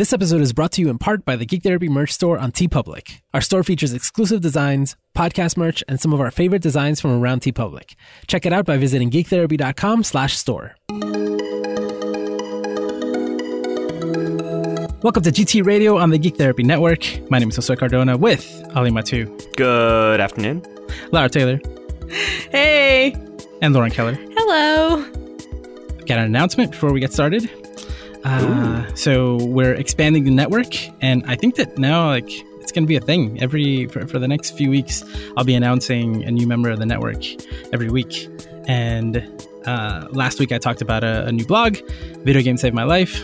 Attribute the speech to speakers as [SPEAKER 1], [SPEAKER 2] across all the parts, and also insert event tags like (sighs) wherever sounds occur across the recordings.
[SPEAKER 1] This episode is brought to you in part by the Geek Therapy merch store on TeePublic. Our store features exclusive designs, podcast merch, and some of our favorite designs from around TeePublic. Check it out by visiting geektherapy.com slash store. Welcome to GT Radio on the Geek Therapy Network. My name is Josue Cardona with Ali Mattu,
[SPEAKER 2] Good afternoon.
[SPEAKER 1] Lara Taylor,
[SPEAKER 3] Hey.
[SPEAKER 1] and Lauren Keller.
[SPEAKER 3] Hello.
[SPEAKER 1] Got an announcement before we get started. Uh, so we're expanding the network, and I think that now, like, it's going to be a thing. Every for, for the next few weeks, I'll be announcing a new member of the network every week. And uh, last week, I talked about a, a new blog, "Video Game Saved My Life"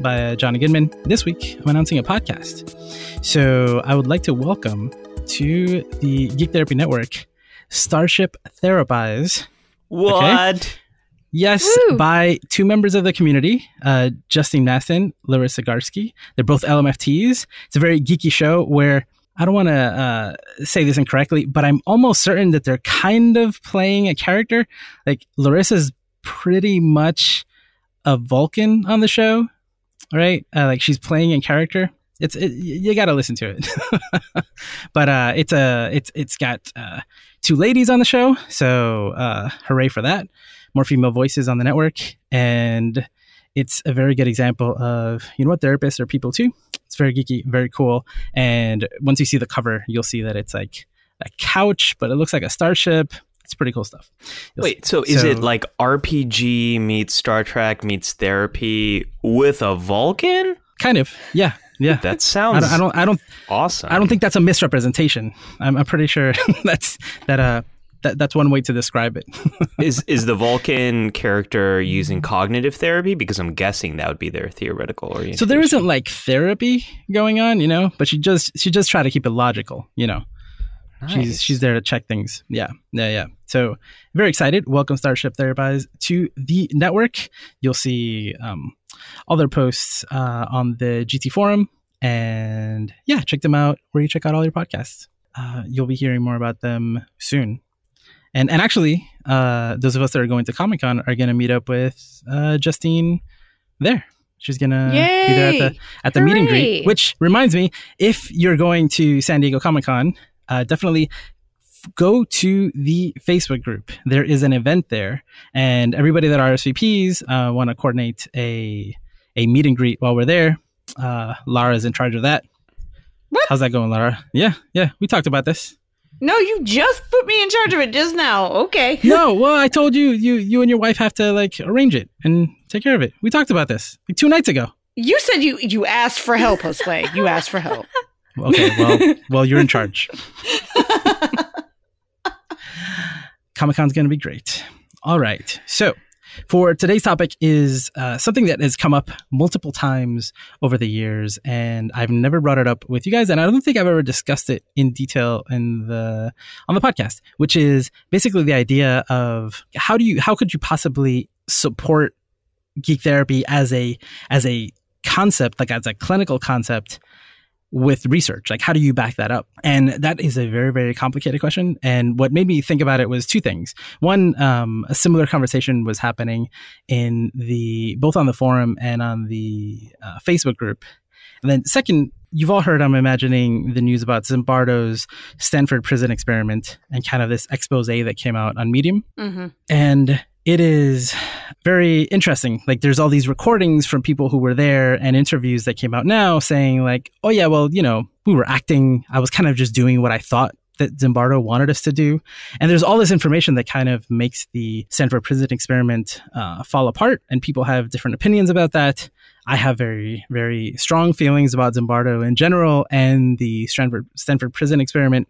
[SPEAKER 1] by uh, Johnny Goodman. This week, I'm announcing a podcast. So I would like to welcome to the Geek Therapy Network, Starship Therapise.
[SPEAKER 2] What?
[SPEAKER 1] Yes,
[SPEAKER 3] Woo!
[SPEAKER 1] by two members of the community, uh, Justine Mastin, Larissa Garski. They're both LMFTs. It's a very geeky show where I don't want to uh, say this incorrectly, but I'm almost certain that they're kind of playing a character. Like Larissa's pretty much a Vulcan on the show, right? Uh, like she's playing a character. It's it, you got to listen to it, (laughs) but uh, it's a it's it's got uh, two ladies on the show, so uh, hooray for that! More female voices on the network, and it's a very good example of you know what therapists are people too. It's very geeky, very cool, and once you see the cover, you'll see that it's like a couch, but it looks like a starship. It's pretty cool stuff. You'll
[SPEAKER 2] Wait,
[SPEAKER 1] see.
[SPEAKER 2] so is it like RPG meets Star Trek meets therapy with a Vulcan?
[SPEAKER 1] kind of? Yeah, yeah.
[SPEAKER 2] That
[SPEAKER 1] I
[SPEAKER 2] sounds
[SPEAKER 1] don't, I don't, I don't,
[SPEAKER 2] awesome.
[SPEAKER 1] I don't think that's a misrepresentation. I'm, I'm pretty sure (laughs) that's that. Uh, that, that's one way to describe it. (laughs)
[SPEAKER 2] is is the Vulcan character using cognitive therapy? Because I'm guessing that would be their theoretical orientation.
[SPEAKER 1] so there isn't like therapy going on, you know, but she just she just try to keep it logical, you know. She's she's there to check things. Yeah, yeah, yeah. So very excited. Welcome Starship Therapise to the network. You'll see um, all their posts uh, on the GT forum, and yeah, check them out where you check out all your podcasts. Uh, you'll be hearing more about them soon. And and actually, uh, those of us that are going to Comic Con are going to meet up with uh, Justine there. She's gonna be there at the at the meet and greet. Which reminds me, if you're going to San Diego Comic Con, uh, definitely f- go to the Facebook group. There is an event there, and everybody that RSVPs uh, want to coordinate a a meet and greet while we're there. Uh, Lara's in charge of that.
[SPEAKER 3] What?
[SPEAKER 1] How's that going, Lara? Yeah, yeah, we talked about this.
[SPEAKER 3] No, you just put me in charge of it just now. Okay.
[SPEAKER 1] No, well, I told you, you, you and your wife have to like arrange it and take care of it. We talked about this like two nights ago.
[SPEAKER 3] You said you you asked for help, Josue. You asked for help. (laughs)
[SPEAKER 1] Okay, well, well, you're in charge. (laughs) Comic Con's going to be great. All right. So, for today's topic is uh, something that has come up multiple times over the years, and I've never brought it up with you guys, and I don't think I've ever discussed it in detail in the on the podcast, which is basically the idea of how do you how could you possibly support geek therapy as a as a concept, like as a clinical concept with research? Like how do you back that up? And that is a very very complicated question. And what made me think about it was two things. One um, a similar conversation was happening in the both on the forum and on the uh, facebook group. And then second you've all heard i'm imagining the news about zimbardo's stanford prison experiment and kind of this expose that came out on medium.
[SPEAKER 3] Hmm
[SPEAKER 1] and it is very interesting. Like there's all these recordings from people who were there and interviews that came out now saying like, oh yeah, well, you know, we were acting. I was kind of just doing what I thought that Zimbardo wanted us to do. And there's all this information that kind of makes the Stanford prison experiment uh, fall apart and people have different opinions about that. I have very, very strong feelings about Zimbardo in general and the Stanford, Stanford prison experiment.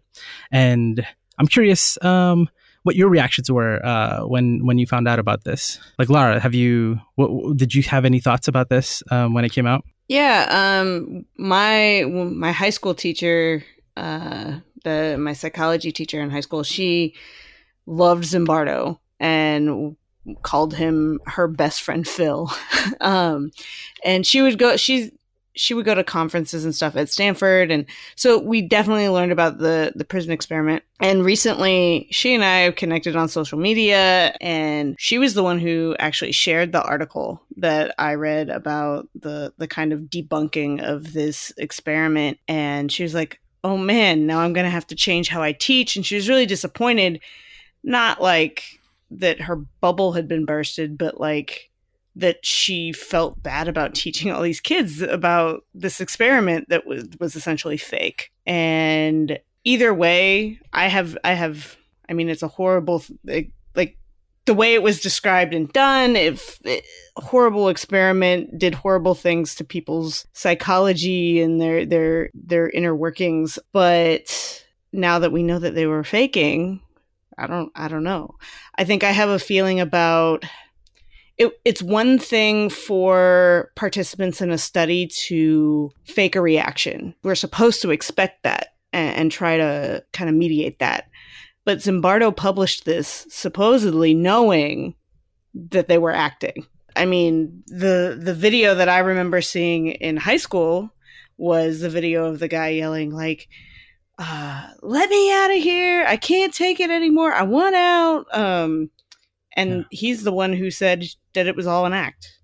[SPEAKER 1] And I'm curious, um, what your reactions were uh, when when you found out about this. Like Lara, have you? What, did you have any thoughts about this um, when it came out?
[SPEAKER 3] Yeah. Um. My my high school teacher, uh, the my psychology teacher in high school, she loved Zimbardo and called him her best friend Phil. (laughs) um, and she would go. She's she would go to conferences and stuff at Stanford. And so we definitely learned about the the prison experiment. And recently she and I connected on social media and she was the one who actually shared the article that I read about the the kind of debunking of this experiment. And she was like oh man now I'm going to have to change how I teach. And she was really disappointed not like that her bubble had been bursted but like that she felt bad about teaching all these kids about this experiment that was was essentially fake. And either way, I have I have I mean it's a horrible like, like the way it was described and done if it, horrible experiment did horrible things to people's psychology and their their their inner workings but now that we know that they were faking i don't i don't know i think i have a feeling about it, it's one thing for participants in a study to fake a reaction. We're supposed to expect that and, and try to kind of mediate that. But Zimbardo published this supposedly knowing that they were acting. I mean, the the video that I remember seeing in high school was the video of the guy yelling like uh, let me out of here. I can't take it anymore. I want out. Um, and yeah. he's the one who said that it was all an act.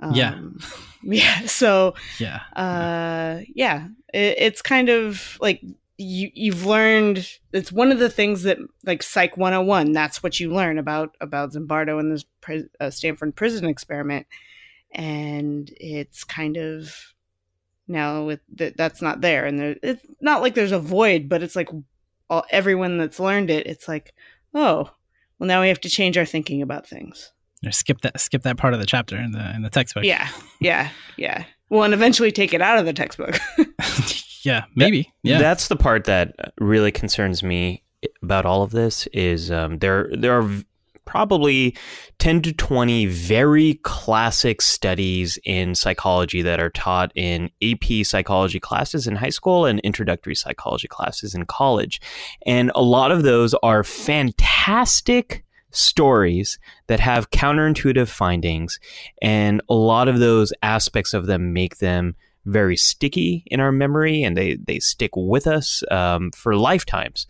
[SPEAKER 1] Um, yeah,
[SPEAKER 3] yeah. (laughs) So
[SPEAKER 1] yeah,
[SPEAKER 3] uh, yeah, it, it's kind of like you you've learned. It's one of the things that like Psych 101. That's what you learn about about Zimbardo and this pre- uh, Stanford prison experiment, and it's kind of now with th- that's not there, and there, it's not like there's a void, but it's like all everyone that's learned it. It's like oh well now we have to change our thinking about things.
[SPEAKER 1] Or skip that skip that part of the chapter in the in the textbook.
[SPEAKER 3] Yeah yeah yeah. Well and eventually take it out of the textbook. (laughs) (laughs)
[SPEAKER 1] Yeah maybe. Yeah.
[SPEAKER 2] that's the part that really concerns me about all of this is um, there there are probably 10 to 20 very classic studies in psychology that are taught in AP psychology classes in high school and introductory psychology classes in college. And a lot of those are fantastic stories that have counterintuitive findings. And a lot of those aspects of them make them very sticky in our memory and they, they stick with us um, for lifetimes.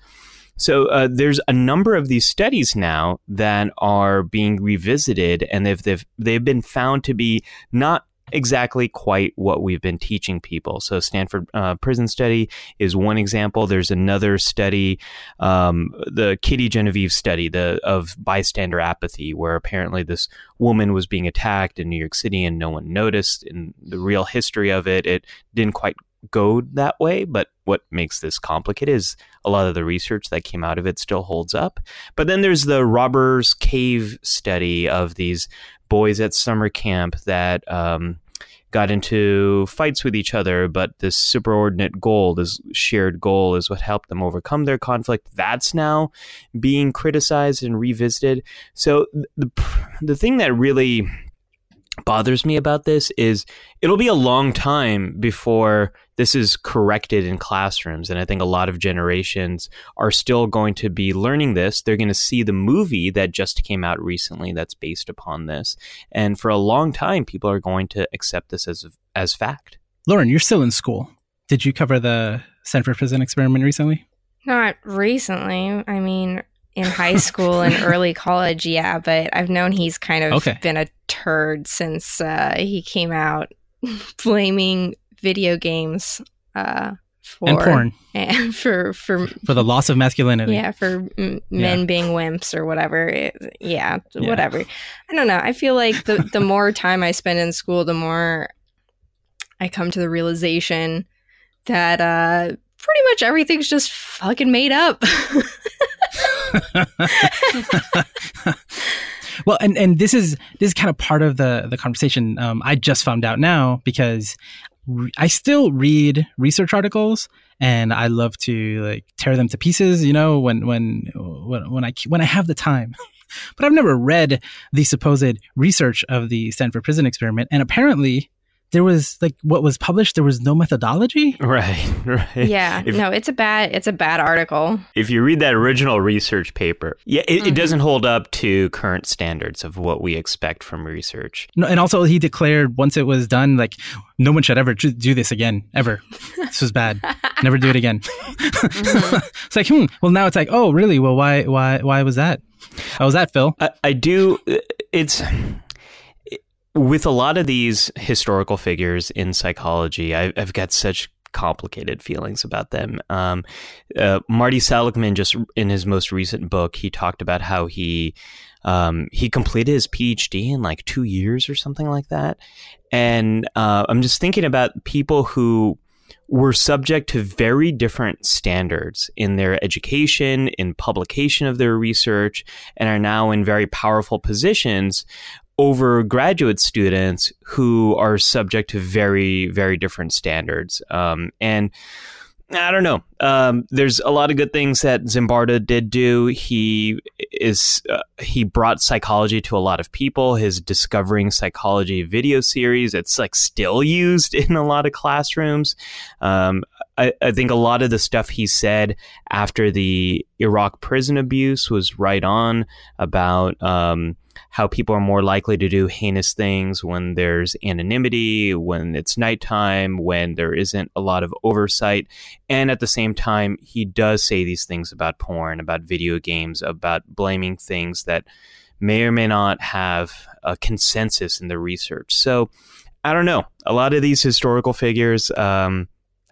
[SPEAKER 2] So uh, there's a number of these studies now that are being revisited, and they've they've they've been found to be not exactly quite what we've been teaching people. So Stanford uh, prison study is one example. There's another study, um, the Kitty Genovese study, the of bystander apathy, where apparently this woman was being attacked in New York City and no one noticed. In the real history of it, it didn't quite go that way. But what makes this complicated is a lot of the research that came out of it still holds up. But then there's the robbers cave study of these boys at summer camp that um, got into fights with each other, but this superordinate goal, this shared goal, is what helped them overcome their conflict. That's now being criticized and revisited. So the the thing that really bothers me about this is it'll be a long time before this is corrected in classrooms. And i think a lot of generations are still going to be learning this. They're going to see the movie that just came out recently that's based upon this. And for a long time people are going to accept this as as fact.
[SPEAKER 1] Lauren you're still in school. Did you cover the stanford prison experiment recently?
[SPEAKER 4] Not recently. I mean in high school and (laughs) early college, yeah, but I've known he's kind of okay. been a turd since uh, he came out (laughs) blaming video games uh, for
[SPEAKER 1] and porn (laughs)
[SPEAKER 4] and for for
[SPEAKER 1] for the loss of masculinity.
[SPEAKER 4] Yeah, for m- men yeah. being wimps or whatever. It, yeah, yeah, whatever. I don't know. I feel like the the more time I spend in school, the more I come to the realization that uh, pretty much everything's just fucking made up. (laughs)
[SPEAKER 1] well, and and this is this is kind of part of the the conversation. Um, I just found out now because re- I still read research articles and I love to like tear them to pieces. You know, when when when when I when I have the time. (laughs) but I've never read the supposed research of the Stanford prison experiment, and apparently there was like what was published, there was no methodology.
[SPEAKER 2] Right, (laughs) right.
[SPEAKER 4] Yeah, if, no, it's a bad, it's a bad article.
[SPEAKER 2] If you read that original research paper, yeah, it, mm-hmm. it doesn't hold up to current standards of what we expect from research.
[SPEAKER 1] No, and also he declared once it was done, like no one should ever do this again, ever. (laughs) this was bad. Never do it again. mm-hmm. (laughs) it's like, hmm. Well, now it's like, oh, really? Well, why, why, why was that? How was that, Phil?
[SPEAKER 2] I, I do. It's with a lot of these historical figures in psychology. I, I've got such complicated feelings about them. Um, uh, Marty Seligman, just in his most recent book, he talked about how he um, he completed his PhD in like two years or something like that. And uh, I'm just thinking about people who were subject to very different standards in their education, in publication of their research, and are now in very powerful positions over graduate students who are subject to very, very different standards. Um, and I don't know. Um, there's a lot of good things that Zimbardo did do. He is uh, he brought psychology to a lot of people. His discovering psychology video series it's like still used (laughs) in a lot of classrooms. Um, I, I, think a lot of the stuff he said after the Iraq prison abuse was right on about um, how people are more likely to do heinous things when there's anonymity, when it's nighttime, when there isn't a lot of oversight. And at the same time, he does say these things about porn, about video games, about blaming things that may or may not have a consensus in the research. So I don't know. A lot of these historical figures, um,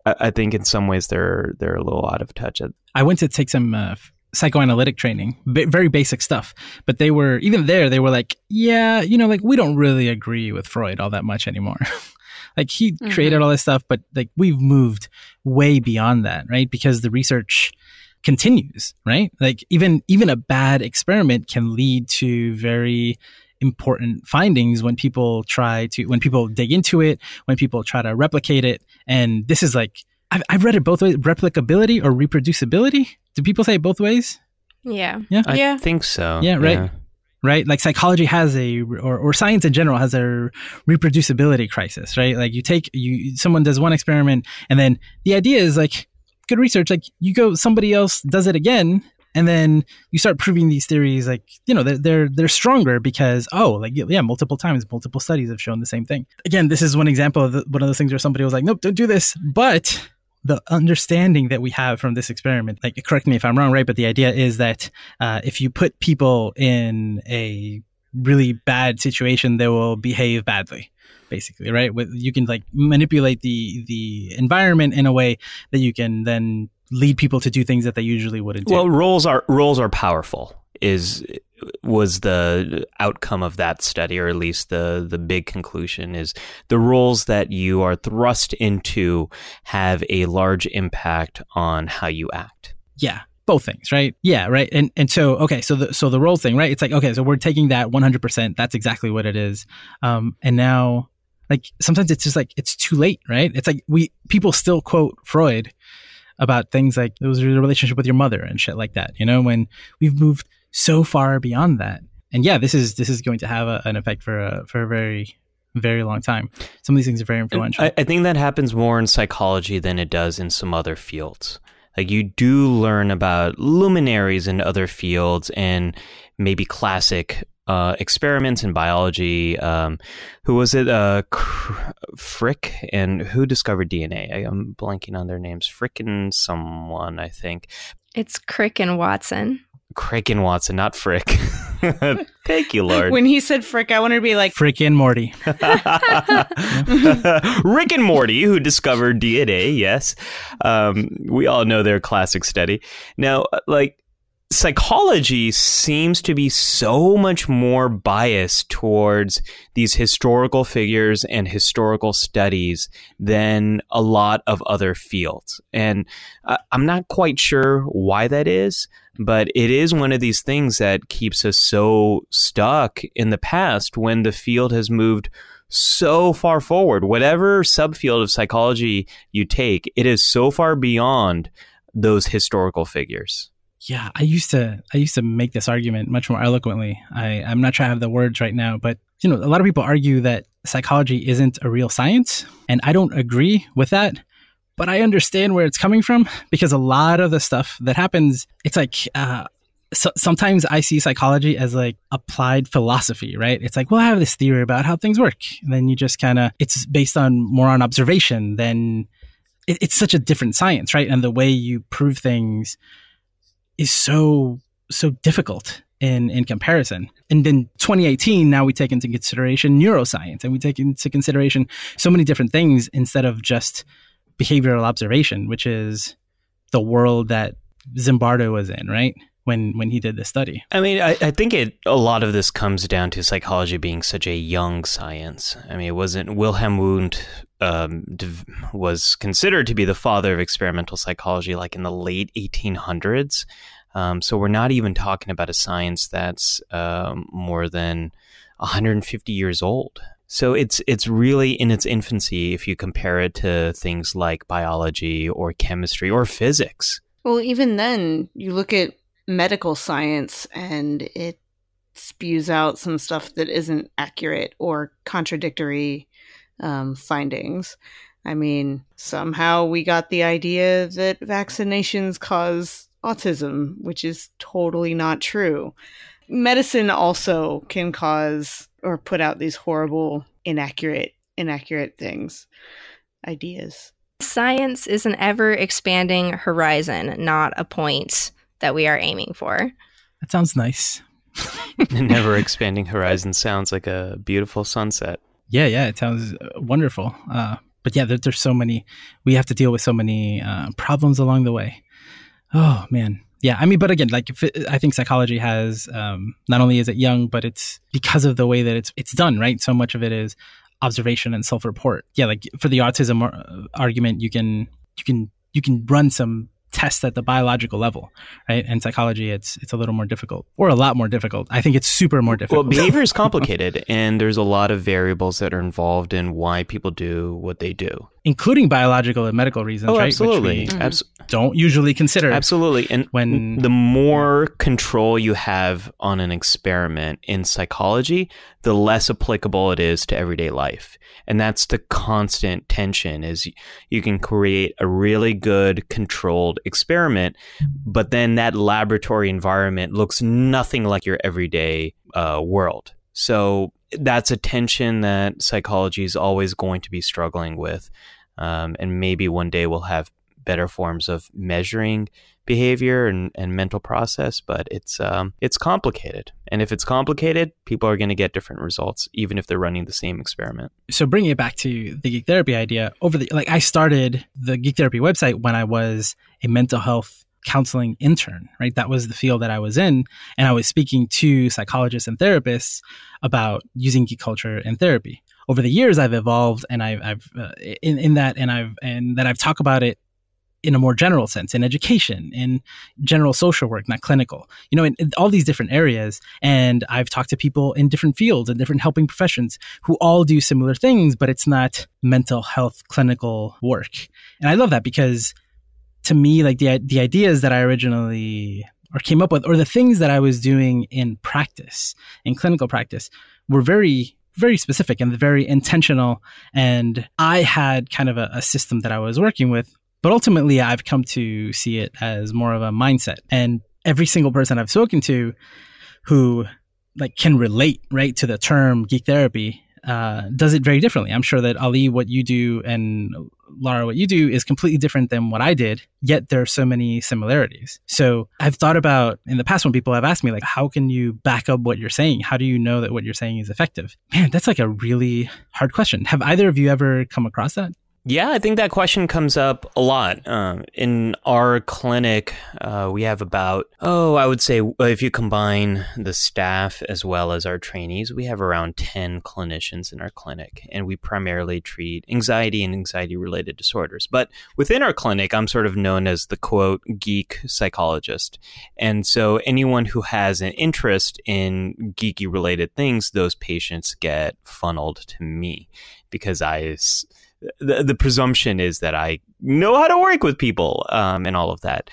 [SPEAKER 2] I, think in some ways they're they're a little out of touch.
[SPEAKER 1] I went to take some uh, psychoanalytic training, b- very basic stuff. But they were, even there, they were like, yeah, you know, like we don't really agree with Freud all that much anymore. (laughs) like he mm-hmm. created all this stuff, but like we've moved way beyond that, right? Because the research continues, right? Like even, even a bad experiment can lead to very important findings when people try to, when people dig into it, when people try to replicate it. And this is like, I've, I've read it both ways replicability or reproducibility. Do people say it both ways?
[SPEAKER 4] Yeah.
[SPEAKER 1] Yeah.
[SPEAKER 2] I
[SPEAKER 3] yeah.
[SPEAKER 2] think so.
[SPEAKER 1] Yeah, right. Yeah. Right? Like psychology has a or, or science in general has a reproducibility crisis, right? Like you take you someone does one experiment and then the idea is like good research, like you go somebody else does it again and then you start proving these theories like you know they're they're, they're stronger because oh like yeah multiple times multiple studies have shown the same thing again this is one example of the, one of those things where somebody was like nope don't do this but the understanding that we have from this experiment, like correct me if I'm wrong, right? But the idea is that uh, if you put people in a really bad situation, they will behave badly, basically, right? With, you can like manipulate the the environment in a way that you can then lead people to do things that they usually wouldn't do.
[SPEAKER 2] Well, roles are roles are powerful. Is was the outcome of that study, or at least the the big conclusion is the roles that you are thrust into have a large impact on how you act.
[SPEAKER 1] Yeah, both things, right? Yeah, right. And and so okay, so the so the role thing, right? It's like okay, so we're taking that 100%. That's exactly what it is. Um, and now, like sometimes it's just like it's too late, right? It's like we people still quote Freud about things like it was your relationship with your mother and shit like that. You know, when we've moved so far beyond that. And yeah, this is this is going to have a, an effect for a for a very very long time. Some of these things are very influential.
[SPEAKER 2] I, I think that happens more in psychology than it does in some other fields. Like you do learn about luminaries in other fields and maybe classic uh, experiments in biology. Um, who was it? Uh, Frick and who discovered DNA? I, am blanking on their names. Frick and someone, I think.
[SPEAKER 4] It's Crick and Watson.
[SPEAKER 2] Crick and Watson, not Frick. (laughs) Thank you, Lord.
[SPEAKER 3] When he said Frick, I wanted to be like
[SPEAKER 1] Frick and Morty. (laughs)
[SPEAKER 2] Rick and Morty, who discovered DNA. Yes, um, we all know their classic study. Now, like psychology seems to be so much more biased towards these historical figures and historical studies than a lot of other fields. And I'm not quite sure why that is but it is one of these things that keeps us so stuck in the past when the field has moved so far forward. Whatever subfield of psychology you take, it is so far beyond those historical figures.
[SPEAKER 1] Yeah, I used to I used to make this argument much more eloquently. I, I'm not sure I have the words right now, but you know, a lot of people argue that psychology isn't a real science. And I don't agree with that. But I understand where it's coming from because a lot of the stuff that happens, it's like, uh, so sometimes I see psychology as like applied philosophy, right? It's like, well, I have this theory about how things work. And then you just kind of, it's based on more on observation than it, it's such a different science, right? And the way you prove things is so, so difficult in, in comparison. And then 2018, now we take into consideration neuroscience and we take into consideration so many different things instead of just behavioral observation, which is the world that Zimbardo was in, right? when when he did the study.
[SPEAKER 2] I mean, I, I, think it a lot of this comes down to psychology being such a young science. I mean, it wasn't Wilhelm Wundt um, was considered to be the father of experimental psychology, like in the late 1800s. Um, so we're not even talking about a science that's um, more than 150 years old. So it's it's really in its infancy if you compare it to things like biology or chemistry or physics.
[SPEAKER 3] Well, even then, you look at medical science and it spews out some stuff that isn't accurate or contradictory um, findings. I mean, somehow we got the idea that vaccinations cause autism, which is totally not true. Medicine also can cause or put out these horrible, inaccurate, inaccurate things, ideas.
[SPEAKER 4] Science is an ever expanding horizon, not a point that we are aiming for.
[SPEAKER 1] That sounds nice. (laughs)
[SPEAKER 2] Never expanding horizon sounds like a beautiful sunset.
[SPEAKER 1] Yeah, yeah, it sounds uh, wonderful. Uh, but yeah, there, there's so many. We have to deal with so many uh, problems along the way. Oh man, yeah. I mean, but again, like it, I think psychology has um, not only is it young, but it's because of the way that it's it's done. Right, so much of it is observation and self-report. Yeah, like for the autism uh, argument, you can you can you can run some tests at the biological level, right? And psychology, it's it's a little more difficult, or a lot more difficult. I think it's super more difficult.
[SPEAKER 2] Well, behavior is (laughs) complicated, and there's a lot of variables that are involved in why people do what they do
[SPEAKER 1] including biological and medical reasons,
[SPEAKER 2] oh,
[SPEAKER 1] right?
[SPEAKER 2] Absolutely. Mm-hmm.
[SPEAKER 1] Don't usually consider.
[SPEAKER 2] Absolutely. And when the more control you have on an experiment in psychology, the less applicable it is to everyday life. And that's the constant tension is you can create a really good controlled experiment, but then that laboratory environment looks nothing like your everyday uh, world. So that's a tension that psychology is always going to be struggling with. Um, and maybe one day we'll have better forms of measuring behavior and, and mental process, but it's um, it's complicated. And if it's complicated, people are going to get different results, even if they're running the same experiment.
[SPEAKER 1] So bringing it back to the geek therapy idea, over the like I started the geek therapy website when I was a mental health counseling intern, right? That was the field that I was in. And I was speaking to psychologists and therapists about using geek culture in therapy. Over the years, I've evolved and I've, I've uh, in, in that, and I've, and that I've talked about it in a more general sense in education in general social work not clinical you know in, in, all these different areas and i've talked to people in different fields and different helping professions who all do similar things but it's not mental health clinical work and i love that because to me, like the the ideas that I originally or came up with, or the things that I was doing in practice, in clinical practice, were very very specific and very intentional. And I had kind of a, a system that I was working with, but ultimately, I've come to see it as more of a mindset. And every single person I've spoken to who like can relate right to the term geek therapy uh, does it very differently. I'm sure that Ali, what you do, and Laura, what you do is completely different than what I did, yet there are so many similarities. So I've thought about in the past when people have asked me, like, how can you back up what you're saying? How do you know that what you're saying is effective? Man, that's like a really hard question. Have either of you ever come across that?
[SPEAKER 2] Yeah, I think that question comes up a lot. Um, in our clinic, uh, we have about, oh, I would say if you combine the staff as well as our trainees, we have around 10 clinicians in our clinic, and we primarily treat anxiety and anxiety related disorders. But within our clinic, I'm sort of known as the quote geek psychologist. And so anyone who has an interest in geeky related things, those patients get funneled to me because I the, the presumption is that I know how to work with people um, and all of that.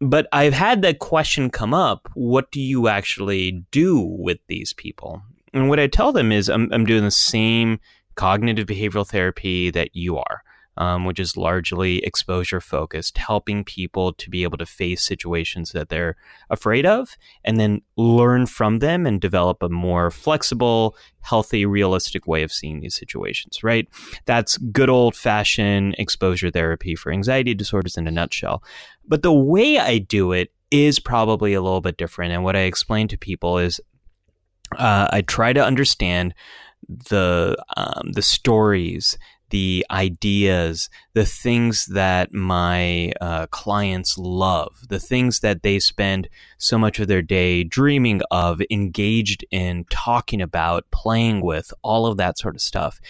[SPEAKER 2] But I've had that question come up what do you actually do with these people? And what I tell them is I'm, I'm doing the same cognitive behavioral therapy that you are um, which is largely exposure focused, helping people to be able to face situations that they're afraid of and then learn from them and develop a more flexible, healthy, realistic way of seeing these situations, right? That's good old fashioned exposure therapy for anxiety disorders in a nutshell. But the way I do it is probably a little bit different. And what I explain to people is uh, I try to understand the um, the stories the ideas, the things that my uh, clients love, the things that they spend so much of their day dreaming of, engaged in, talking about, playing with, all of that sort of stuff.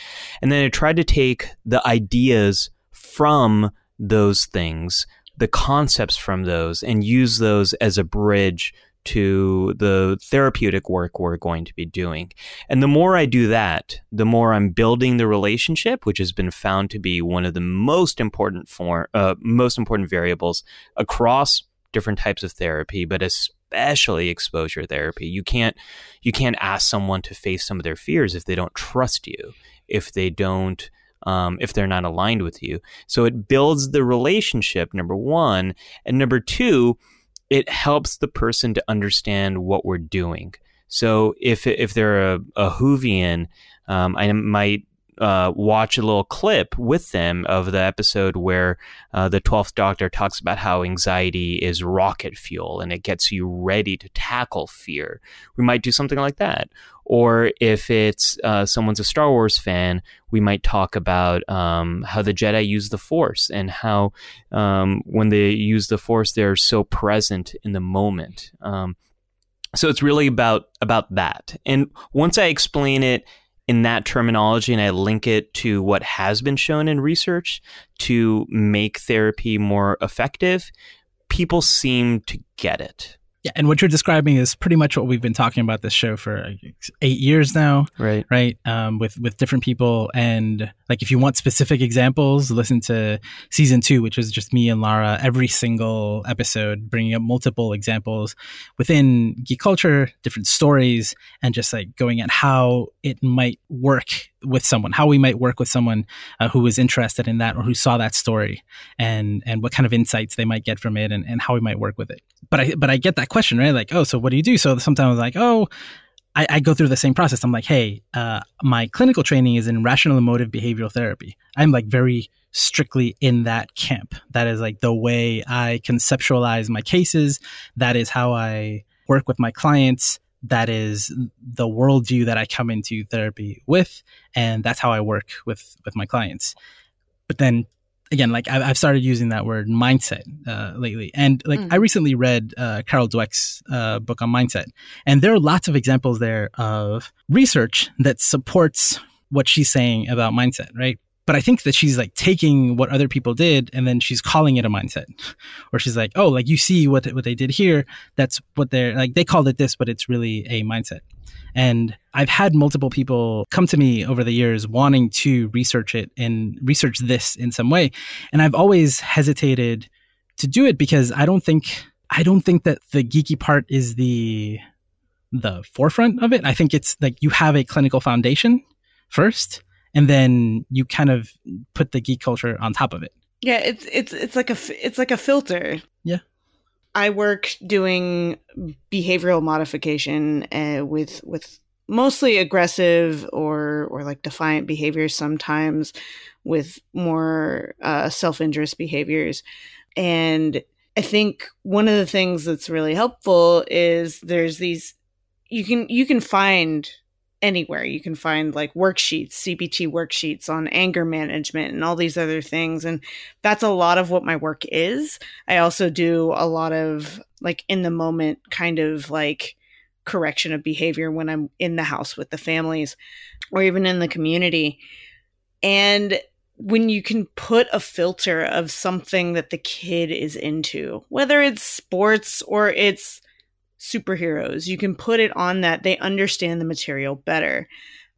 [SPEAKER 2] And then I tried to take the ideas from those things, the concepts from those, and use those as a bridge to the therapeutic work we're going to be doing. And the more I do that, the more I'm building the relationship, which has been found to be one of the most important for, uh, most important variables across different types of therapy, but especially exposure therapy. You can't you can't ask someone to face some of their fears if they don't trust you, if they don't um, if they're not aligned with you. So it builds the relationship, number one. And number two, it helps the person to understand what we're doing. So if if they're a, a Whovian, um, I might uh, watch a little clip with them of the episode where uh, the 12th Doctor talks about how anxiety is rocket fuel and it gets you ready to tackle fear. We might do something like that. Or if it's uh, someone's a Star Wars fan, we might talk about um, how the Jedi use the Force and how um, when they use the Force, they're so present in the moment. Um, so it's really about about that. And once I explain it in that terminology and I link it to what has been shown in research to make therapy more effective, people seem to get it.
[SPEAKER 1] Yeah, and what you're describing is pretty much what we've been talking about this show for eight years now.
[SPEAKER 2] Right.
[SPEAKER 1] Right. Um, with with different people, and like if you want specific examples, listen to season two, which was just me and Lara every single episode, bringing up multiple examples within geek culture, different stories, and just like going at how it might work with someone, how we might work with someone uh, was interested in that or who saw that story, and and what kind of insights they might get from it, and, and how we might work with it. But I but I get that question right, like, oh, so what do you do? So sometimes like, oh. I, I go through the same process. I'm like, hey, uh, my clinical training is in rational emotive behavioral therapy. I'm like very strictly in that camp. That is like the way I conceptualize my cases. That is how I work with my clients that is the worldview that I come into therapy with, and that's how I work with with my clients. But then again, like I've started using that word mindset uh, lately, and like mm. I recently read uh, Carol Dweck's uh, book on mindset, and there are lots of examples there of research that supports what she's saying about mindset, right? But I think that she's like taking what other people did and then she's calling it a mindset. (laughs) Or she's like, oh, like you see what what they did here. That's what they're like. They called it this, but it's really a mindset. And I've had multiple people come to me over the years wanting to research it and research this in some way. And I've always hesitated to do it because I don't think I don't think that the geeky part is the the forefront of it. I think it's like you have a clinical foundation first and then you kind of put the geek culture on top of it.
[SPEAKER 3] Yeah, it's it's it's like a it's like a filter.
[SPEAKER 1] Yeah.
[SPEAKER 3] I work doing behavioral modification uh, with with mostly aggressive or or like defiant behaviors sometimes with more uh, self-injurious behaviors and i think one of the things that's really helpful is there's these you can you can find anywhere. You can find like worksheets, CBT worksheets on anger management and all these other things. And that's a lot of what my work is. I also do a lot of like in the moment kind of like correction of behavior when I'm in the house with the families or even in the community. And when you can put a filter of something that the kid is into, whether it's sports or it's superheroes. You can put it on that they understand the material better.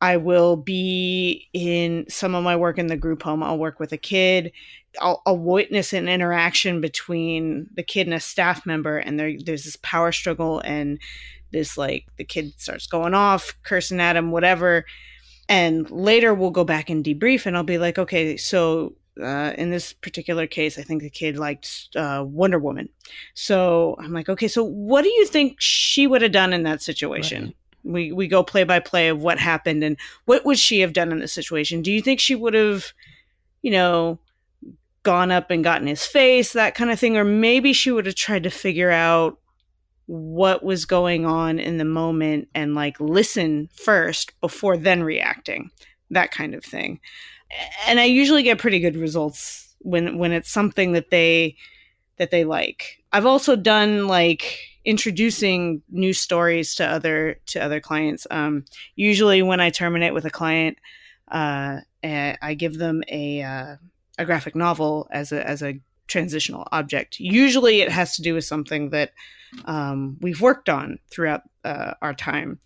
[SPEAKER 3] I will be in some of my work in the group home. I'll work with a kid. I'll, I'll witness an interaction between the kid and a staff member, and there, there's this power struggle, and this like the kid starts going off, cursing at him, whatever. And later we'll go back and debrief, and I'll be like, okay, so uh, in this particular case, I think the kid liked uh, Wonder Woman. So I'm like, okay, so what do you think she would have done in that situation? Right. We we go play by play of what happened and what would she have done in this situation? Do you think she would have, you know, gone up and gotten his face, that kind of thing, or maybe she would have tried to figure out what was going on in the moment and like listen first before then reacting, that kind of thing and I usually get pretty good results when when it's something that they that they like. I've also done like introducing new stories to other to other clients. Um, usually, when I terminate with a client, uh, I give them a uh, a graphic novel as a as a transitional object. Usually, it has to do with something that um, we've worked on throughout uh, our time.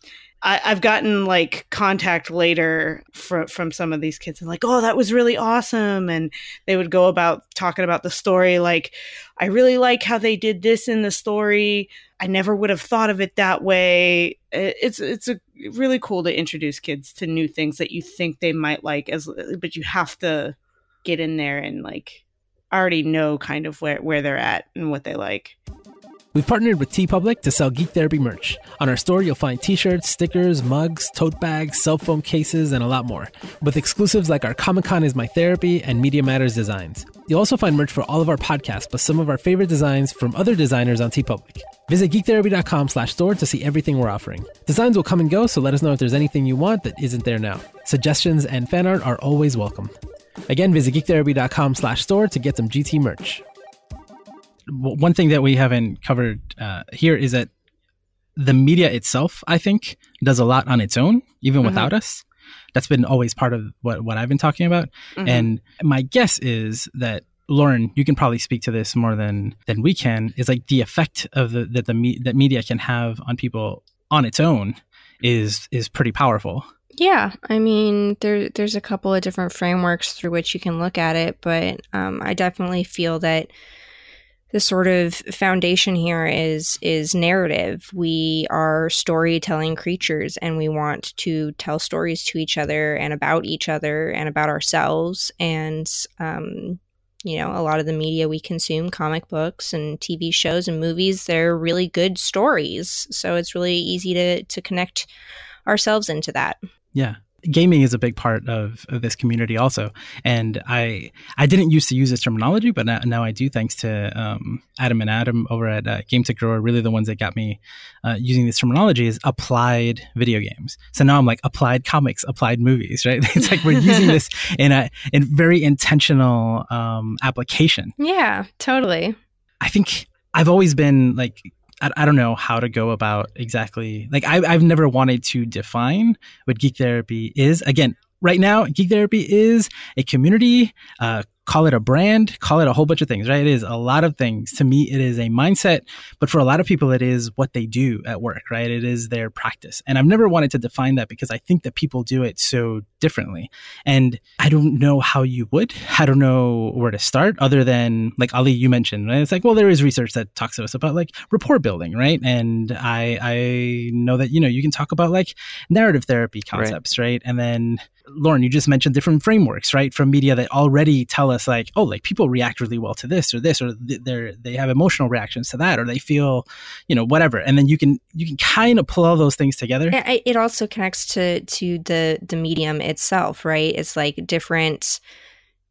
[SPEAKER 3] I, have gotten like contact later from from some of these kids and like, oh, that was really awesome, and they would go about talking about the story. Like, I really like how they did this in the story. I never would have thought of it that way. It's it's a really cool to introduce kids to new things that you think they might like, as but you have to get in there and like already know kind of where where they're at and what they like.
[SPEAKER 1] We've partnered with TeePublic to sell Geek Therapy merch. On our store, you'll find t shirts, stickers, mugs, tote bags, cell phone cases, and a lot more, with exclusives like our Comic Con is My Therapy and Media Matters designs. You'll also find merch for all of our podcasts, plus some of our favorite designs from other designers on TeePublic. Visit geektherapy.com slash store to see everything we're offering. Designs will come and go, so let us know if there's anything you want that isn't there now. Suggestions and fan art are always welcome. Again, visit geektherapy.com slash store to get some GT merch one thing that we haven't covered uh, here is that the media itself, I think, does a lot on its own, even mm-hmm. without us. That's been always part of what, what I've been talking about. Mm-hmm. And my guess is that Lauren, you can probably speak to this more than than we can. Is like the effect of the that the me, that media can have on people on its own is is pretty powerful.
[SPEAKER 4] Yeah, I mean, there there's a couple of different frameworks through which you can look at it, but um, I definitely feel that the sort of foundation here is is narrative. We are storytelling creatures and we want to tell stories to each other and about each other and about ourselves and um, you know, a lot of the media we consume, comic books and TV shows and movies, they're really good stories. So it's really easy to to connect ourselves into that.
[SPEAKER 1] Yeah gaming is a big part of, of this community also. And I I didn't used to use this terminology, but now, now I do thanks to um, Adam and Adam over at uh, Game to Grow are really the ones that got me uh, using this terminology is applied video games. So now I'm like applied comics, applied movies, right? (laughs) it's like we're using this (laughs) in a in very intentional um, application.
[SPEAKER 4] Yeah, totally.
[SPEAKER 1] I think I've always been like I, I don't know how to go about exactly like I, I've never wanted to define what geek therapy is. Again, right now, geek therapy is a community, uh, call it a brand, call it a whole bunch of things, right? It is a lot of things. To me, it is a mindset, but for a lot of people, it is what they do at work, right? It is their practice. And I've never wanted to define that because I think that people do it so differently. And I don't know how you would. I don't know where to start other than like Ali, you mentioned, right? It's like, well, there is research that talks to us about like rapport building, right? And I, I know that, you know, you can talk about like narrative therapy concepts, right? right? And then Lauren, you just mentioned different frameworks, right, from media that already tell us like, oh, like people react really well to this or this, or they're they have emotional reactions to that, or they feel, you know, whatever, and then you can you can kind of pull all those things together.
[SPEAKER 4] It also connects to to the the medium itself, right? It's like different.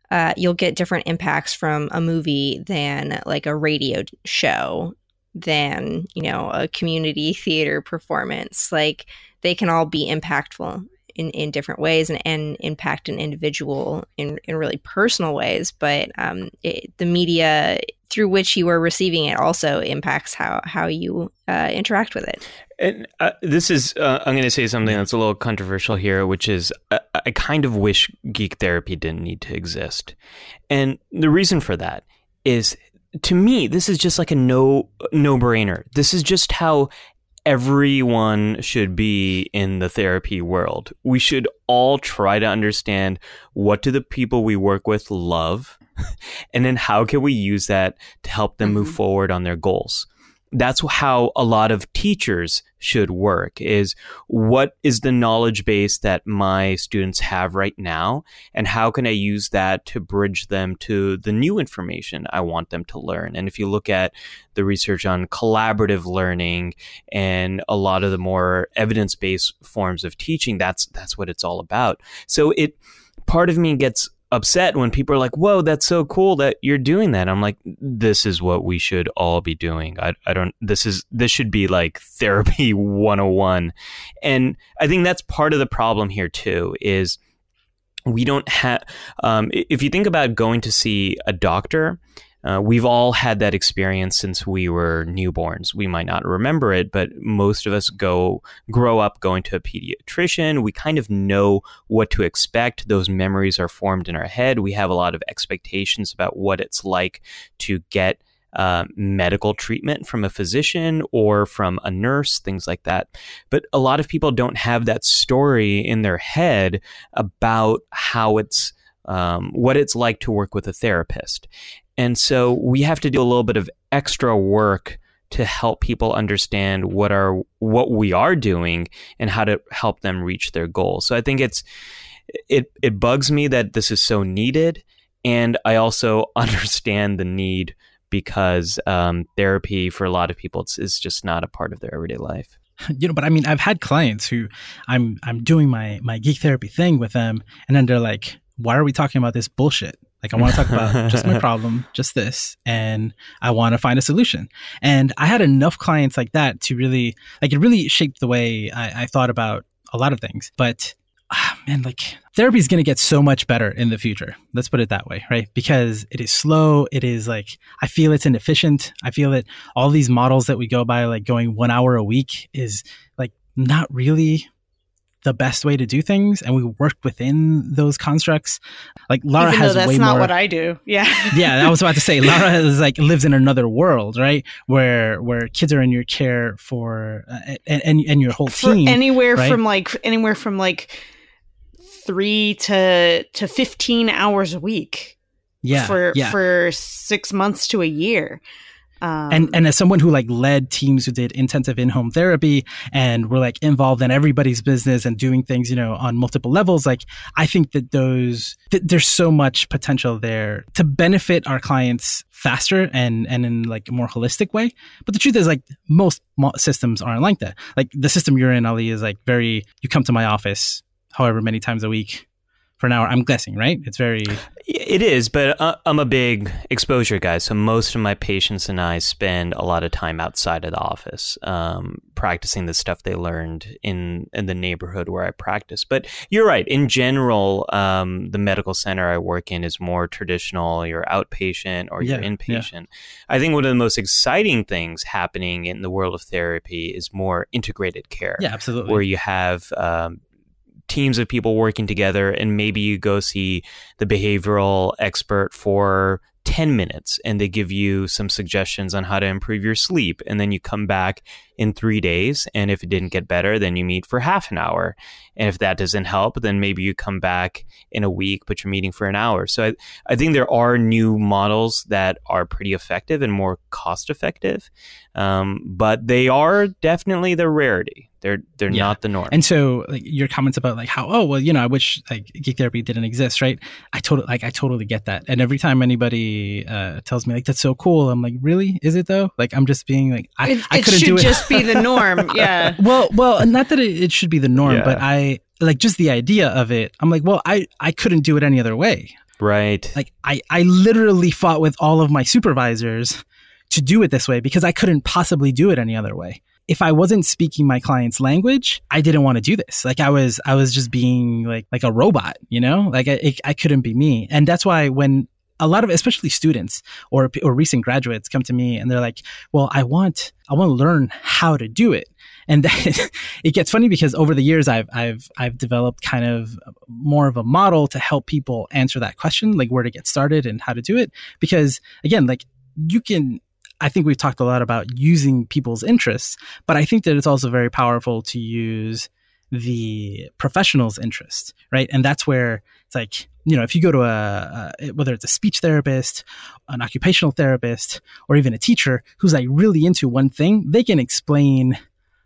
[SPEAKER 4] Uh, you'll get different impacts from a movie than like a radio show than you know a community (laughs) theater performance like they can all be impactful in, in different ways and, and impact an individual in, in really personal ways. But um, it, the media through which you are receiving it also impacts how, how you uh, interact with it.
[SPEAKER 2] And uh, this is, uh, I'm going to say something that's a little controversial here, which is I kind of wish geek therapy didn't need to exist. And the reason for that is to me, this is just like a no no brainer. This is just how everyone should be in the therapy world. We should all try to understand what do the people we work with love (laughs) and then how can we use that to help them mm-hmm. move forward on their goals that's how a lot of teachers should work is what is the knowledge base that my students have right now and how can i use that to bridge them to the new information i want them to learn? And if you look at the research on collaborative learning and a lot of the more evidence-based forms of teaching that's that's what it's all about. So it part of me gets upset when people are like, "Whoa, that's so cool that you're doing that." I'm like, "This is what we should all be doing." I, I don't. This is this should be like (laughs) therapy 101, and I think that's part of the problem here too. Is we don't have. Um, if you think about going to see a doctor, uh, we've all had that experience since we were newborns. We might not remember it, but most of us go grow up going to a pediatrician. We kind of know what to expect. Those memories are formed in our head. We have a lot of expectations about what it's like to get uh, medical treatment from a physician or from a nurse, things like that. But a lot of people don't have that story in their head about how it's um, what it's like to work with a therapist. And so we have to do a little bit of extra work to help people understand what are what we are doing and how to help them reach their goals. So I think it's it it bugs me that this is so needed, and I also (laughs) understand the need because um, therapy for a lot of people is just not a part of their everyday life. (laughs)
[SPEAKER 1] You know but i mean i've had clients who i'm i'm doing my my geek therapy thing with them. And then they're like why are we talking about this bullshit like I want to talk about (laughs) just my problem, just this, and I want to find a solution. And I had enough clients like that to really, like, it really shaped the way I, I thought about a lot of things. But ah, man, like therapy is going to get so much better in the future. Let's put it that way, right? Because it is slow. It is like, I feel it's inefficient. I feel that all these models that we go by, like going one hour a week is like not really the best way to do things and we work within those constructs. Like lara
[SPEAKER 3] Even
[SPEAKER 1] has
[SPEAKER 3] that's not
[SPEAKER 1] more,
[SPEAKER 3] what i do. Yeah. (laughs)
[SPEAKER 1] Yeah i was about to say lara is like lives in another world right? Where where kids are in your care for uh, and, and, and your whole team
[SPEAKER 3] for anywhere
[SPEAKER 1] right?
[SPEAKER 3] from like anywhere from like three to to 15 hours a week
[SPEAKER 1] yeah
[SPEAKER 3] for
[SPEAKER 1] yeah.
[SPEAKER 3] for six months to a year
[SPEAKER 1] um, and and as someone who like led teams who did intensive in-home therapy and were like involved in everybody's business and doing things you know on multiple levels like i think that those th- there's so much potential there to benefit our clients faster and and in like a more holistic way. But the truth is like most mo- systems aren't like that. Like the system you're in ali is like very you come to my office however many times a week for an hour. I'm guessing, right? It's very.
[SPEAKER 2] It is, but uh, I'm a big exposure guy, so most of my patients and I spend a lot of time outside of the office, um, practicing the stuff they learned in in the neighborhood where I practice. But you're right. In general, um, the medical center I work in is more traditional. You're outpatient or you're inpatient. Yeah. I think one of the most exciting things happening in the world of therapy is more integrated care.
[SPEAKER 1] Yeah, absolutely.
[SPEAKER 2] Where you have um, teams of people working together and maybe you go see the behavioral expert for 10 minutes and they give you some suggestions on how to improve your sleep and then you come back in 3 days and if it didn't get better then you meet for half an hour and if that doesn't help then maybe you come back in a week but you're meeting for an hour so I, I think there are new models that are pretty effective and more cost effective um, but they are definitely the rarity they're they're yeah. not the norm.
[SPEAKER 1] And so like your comments about like how oh well you know I wish like geek therapy didn't exist right? I totally like I totally get that. And every time anybody uh, tells me like that's so cool, I'm like really is it though? Like I'm just being like I,
[SPEAKER 3] it,
[SPEAKER 1] I couldn't
[SPEAKER 3] do
[SPEAKER 1] it.
[SPEAKER 3] just be the norm. (laughs) Yeah.
[SPEAKER 1] well well not that it, it should be the norm, yeah. but I like just the idea of it. I'm like well I I couldn't do it any other way.
[SPEAKER 2] Right.
[SPEAKER 1] Like I I literally fought with all of my supervisors to do it this way because I couldn't possibly do it any other way if I wasn't speaking my client's language, I didn't want to do this. Like I was, I was just being like, like a robot, you know, like I, it, I couldn't be me. And that's why when a lot of, especially students or, or recent graduates come to me and they're like, well, I want, I want to learn how to do it. And then (laughs) it gets funny because over the years, I've, I've, I've developed kind of more of a model to help people answer that question, like where to get started and how to do it. Because again, like you can, I think we've talked a lot about using people's interests, but I think that it's also very powerful to use the professional's interest, right? And that's where it's like, you know, if you go to a, a, whether it's a speech therapist, an occupational therapist, or even a teacher who's like really into one thing, they can explain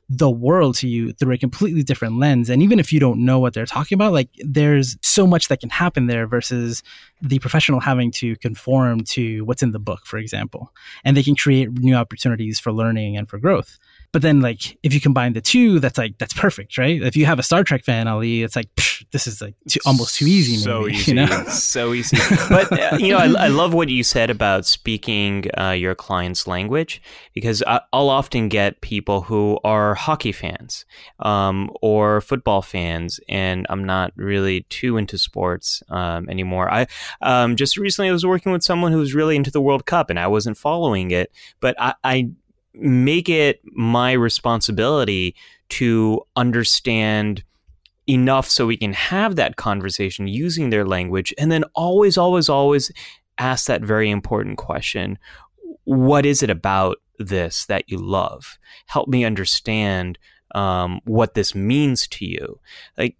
[SPEAKER 1] the world to you through a completely different lens. And even if you don't know what they're talking about, like there's so much that can happen there versus the professional having to conform to what's in the book, for example. And they can create new opportunities for learning and for growth. But then, like, if you combine the two, that's like that's perfect, right? If you have a Star Trek fan, Ali, it's like psh, this is like too, almost too easy.
[SPEAKER 2] So (laughs) easy,
[SPEAKER 1] you know?
[SPEAKER 2] so easy. But uh, you know, I, I, love what you said about speaking uh, your client's language because I, will often get people who are hockey fans um, or football fans, and I'm not really too into sports um, anymore. I um, just recently I was working with someone who was really into the World Cup, and I wasn't following it, but I, I make it my responsibility to understand enough so we can have that conversation using their language and then always always always ask that very important question what is it about this that you love? Help me understand um, what this means to you. Like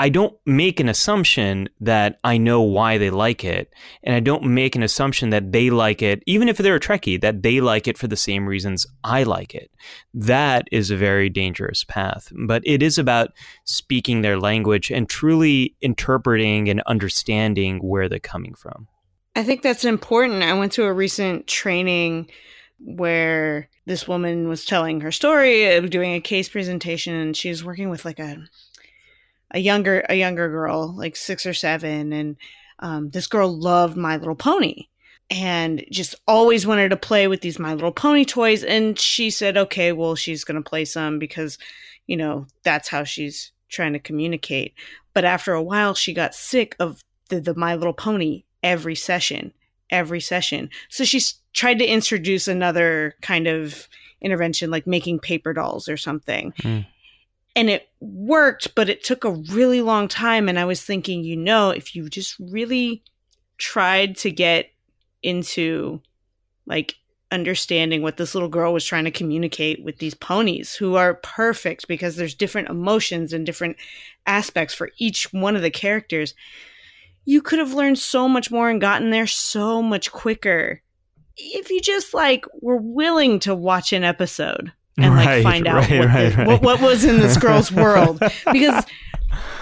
[SPEAKER 2] I don't make an assumption that I know why they like it, and I don't make an assumption that they like it, even if they're a Trekkie, that they like it for the same reasons I like it. That is a very dangerous path. But it is about speaking their language and truly interpreting and understanding where they're coming from.
[SPEAKER 3] I think that's important. I went to a recent training where this woman was telling her story, doing a case presentation, and she was working with like a a younger a younger girl, like six or seven, and um, this girl loved My Little Pony and just always wanted to play with these My Little Pony toys. And she said, okay, well, she's going to play some because, you know, that's how she's trying to communicate. But after a while, she got sick of the, the My Little Pony every session, every session. So she tried to introduce another kind of intervention, like making paper dolls or something. Mm and it worked, but it took a really long time. And I was thinking, you know, if you just really tried to get into like understanding what this little girl was trying to communicate with these ponies who are perfect because there's different emotions and different aspects for each one of the characters you could have learned so much more and gotten there so much quicker if you just like were willing to watch an episode and like find out right, what, right, the, what, what was in this girl's world. (laughs) Because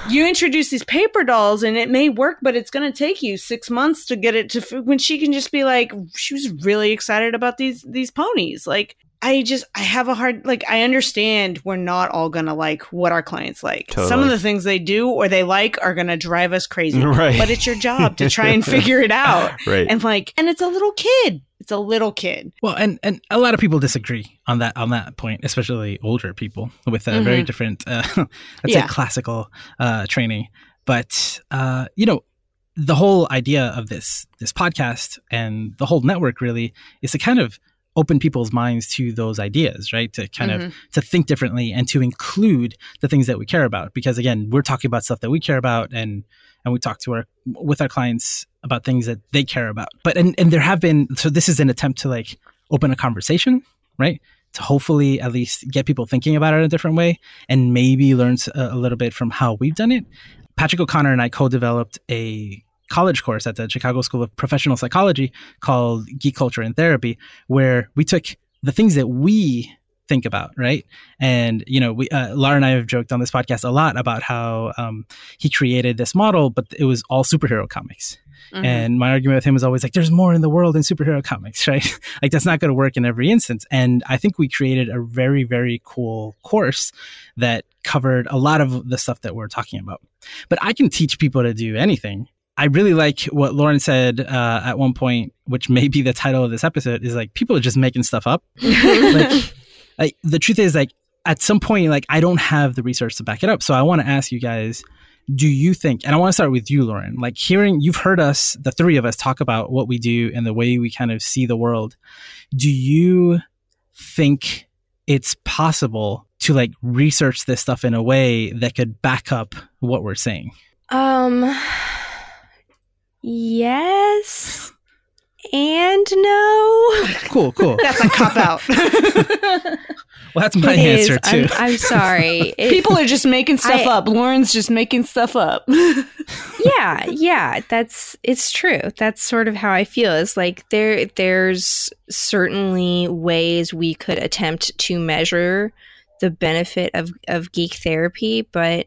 [SPEAKER 3] you introduce these paper dolls and it may work but it's going to take you six months to get it to when she can just be like she was really excited about these these ponies. Like i just i have a hard like i understand we're not all going to like what our clients like totally. some of the things they do or they like are going to drive us crazy (laughs) right. but it's your job to try and (laughs) figure it out right and like and it's a little kid it's a little kid.
[SPEAKER 1] Well, and and a lot of people disagree on that on that point, especially older people with a mm-hmm. very different, uh, (laughs) let's yeah. say, classical uh, training. But uh, you know, the whole idea of this this podcast and the whole network really is to kind of open people's minds to those ideas right to kind mm-hmm. of to think differently and to include the things that we care about because again we're talking about stuff that we care about and and we talk to our with our clients about things that they care about. But and and there have been so this is an attempt to like open a conversation, right? To hopefully at least get people thinking about it in a different way and maybe learn a, a little bit from how we've done it. Patrick O'Connor and I co-developed a college course at the Chicago School of Professional Psychology called Geek Culture and Therapy, where we took the things that we think about, right? And you know, we uh, Lara and I have joked on this podcast a lot about how um, he created this model, but it was all superhero comics. Mm-hmm. And my argument with him was always like, "There's more in the world than superhero comics, (laughs) right? like that's not going to work in every instance." And I think we created a very, very cool course that covered a lot of the stuff that we're talking about. But I can teach people to do anything. I really like what Lauren said uh, at one point, which may be the title of this episode, is like people are just making stuff up. (laughs) like, like the truth is like at some point like I don't have the research to back it up. So I want to ask you guys do you think and I want to start with you Lauren like hearing you've heard us the three of us talk about what we do and the way we kind of see the world do you think it's possible to like research this stuff in a way that could back up what we're saying
[SPEAKER 4] um yes and no. (laughs)
[SPEAKER 1] Cool, cool.
[SPEAKER 3] That's a cop out. (laughs)
[SPEAKER 1] well, that's my
[SPEAKER 4] It is.
[SPEAKER 1] answer too.
[SPEAKER 4] I'm, I'm sorry. (laughs) It-
[SPEAKER 3] People are just making stuff
[SPEAKER 4] I-
[SPEAKER 3] up. Lauren's just making stuff up.
[SPEAKER 4] yeah, yeah, that's it's true. That's sort of how I feel. Is like there there's certainly ways we could attempt to measure the benefit of of geek therapy, but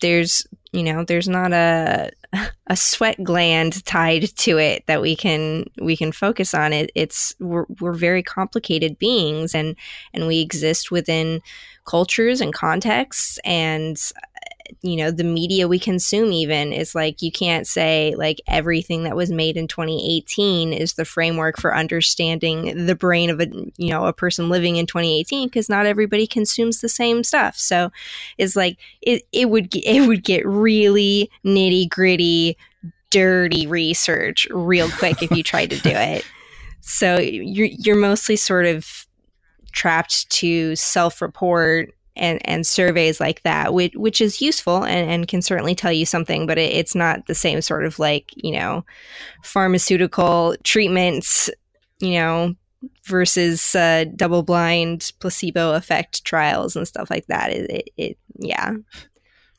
[SPEAKER 4] there's you know there's not a (laughs) a sweat gland tied to it that we can we can focus on. It it's we're, we're very complicated beings and and we exist within cultures and contexts and you know the media we consume even is like you can't say like everything that was made in 2018 is the framework for understanding the brain of a you know a person living in 2018 because not everybody consumes the same stuff. So it's like it, it would get, it would get really nitty gritty dirty research real quick if you tried to do (laughs) it. So you're you're mostly sort of trapped to self-report and, and surveys like that, which, which is useful and, and can certainly tell you something, but it, it's not the same sort of like, you know, pharmaceutical treatments, you know, versus uh, double blind placebo effect trials and stuff like that. It, it, it yeah.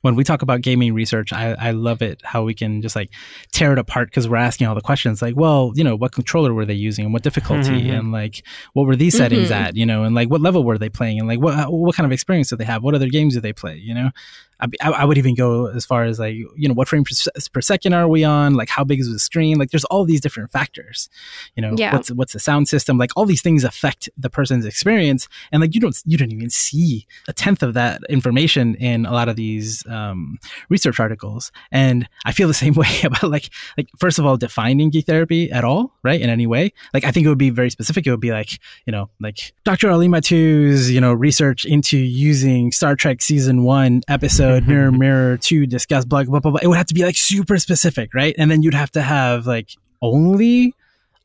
[SPEAKER 1] When we talk about gaming research, I, I love it how we can just like tear it apart because we're asking all the questions like, well, you know, what controller were they using and what difficulty
[SPEAKER 2] Mhm.
[SPEAKER 1] and like what were these settings
[SPEAKER 4] Mhm.
[SPEAKER 1] at, you know, and like what level were they playing and like what what kind of experience do they have? What other games do they play? You know, I, I I would even go as far as like, you know, what frame per, per second are we on? Like how big is the screen? Like there's all these different factors, you know,
[SPEAKER 4] Yeah.
[SPEAKER 1] what's what's the sound system? Like all these things affect the person's experience, and like you don't you don't even see a tenth of that information in a lot of these um, research articles. And I feel the (laughs) same way about like like first of all defining geek therapy at all, right? In any way. Like I think it would be very specific. It would be like, you know, like Dr. Ali Mattu's, you know, research into using Star Trek season one episode (laughs) Mirror Mirror to discuss blah blah blah blah. It would have to be like super specific, right? And then you'd have to have like only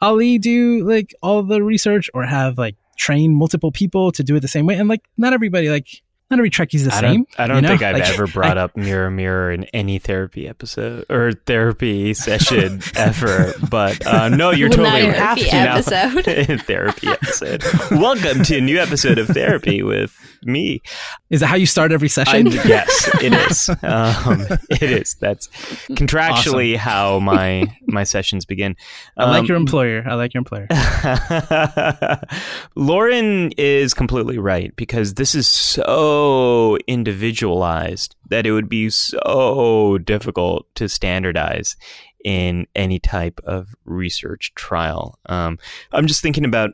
[SPEAKER 1] Ali do like all the research or have like train multiple people to do it the same way. And like not everybody like not every Trekkie's the
[SPEAKER 2] I
[SPEAKER 1] same.
[SPEAKER 2] don't, I don't
[SPEAKER 1] you know?
[SPEAKER 2] think I've
[SPEAKER 1] Like,
[SPEAKER 2] ever brought up Mirror Mirror in any therapy episode or therapy session (laughs) ever. But uh, no, you're
[SPEAKER 3] Well,
[SPEAKER 2] totally
[SPEAKER 3] you
[SPEAKER 2] right.
[SPEAKER 4] Therapy (laughs)
[SPEAKER 3] to.
[SPEAKER 4] episode.
[SPEAKER 2] therapy episode. Welcome to a new episode of Therapy with me.
[SPEAKER 1] Is that how you start every
[SPEAKER 2] I,
[SPEAKER 1] session?
[SPEAKER 2] yes, it (laughs) is. Um, it is. That's contractually how (laughs) my my sessions begin.
[SPEAKER 1] I like
[SPEAKER 2] Um,
[SPEAKER 1] your employer. I like your employer. (laughs)
[SPEAKER 2] Lauren is completely right because this is so individualized that it would be so difficult to standardize in any type of research trial. Um, I'm just thinking about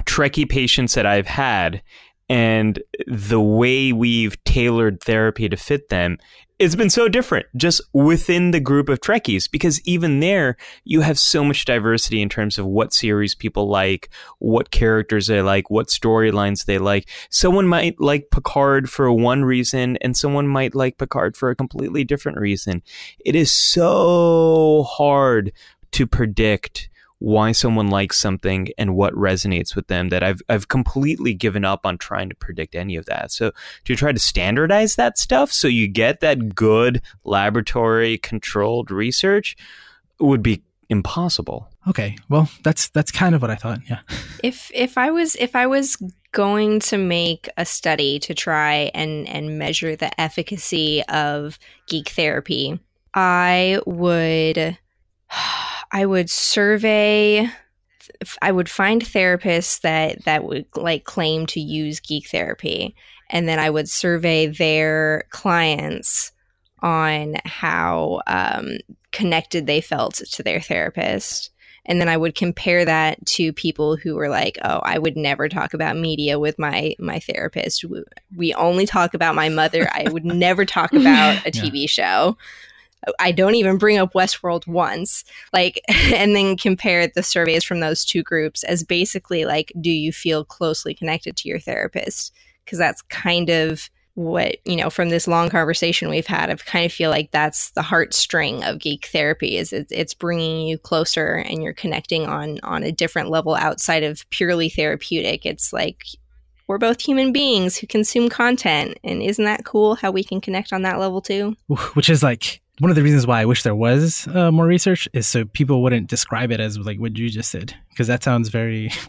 [SPEAKER 2] Trekkie patients that I've had and the way we've tailored therapy to fit them it's been so different just within the group of Trekkies because even there you have so much diversity in terms of what series people like, what characters they like, what storylines they like. Someone might like Picard for one reason and someone might like Picard for a completely different reason. It is so hard to predict why someone likes something and what resonates with them that I've I've completely given up on trying to predict any of that. So to try to standardize that stuff so you get that good laboratory controlled research would be impossible.
[SPEAKER 1] Okay, well, that's that's kind of what I thought. Yeah.
[SPEAKER 4] if if I was if I was going to make a study to try and and measure the efficacy of geek therapy, I would (sighs) I would survey I would find therapists that that would like claim to use geek therapy and then I would survey their clients on how um, connected they felt to their therapist and then I would compare that to people who were like, "Oh, I would never talk about media with my my therapist. We- We only talk about my mother. I would never talk (laughs) about a TV show. I don't even bring up Westworld once." Like, (laughs) and then compare the surveys from those two groups as basically like, "Do you feel closely connected to your therapist?" Because that's kind of what you know from this long conversation we've had i kind of feel like that's the heartstring of geek therapy is it, it's bringing you closer and you're connecting on on a different level outside of purely therapeutic it's like we're both human beings who consume content and isn't that cool how we can connect on that level too
[SPEAKER 1] which is like one of the reasons why I wish there was uh, more research is so people wouldn't describe it as like what you just said, because that sounds very. (laughs)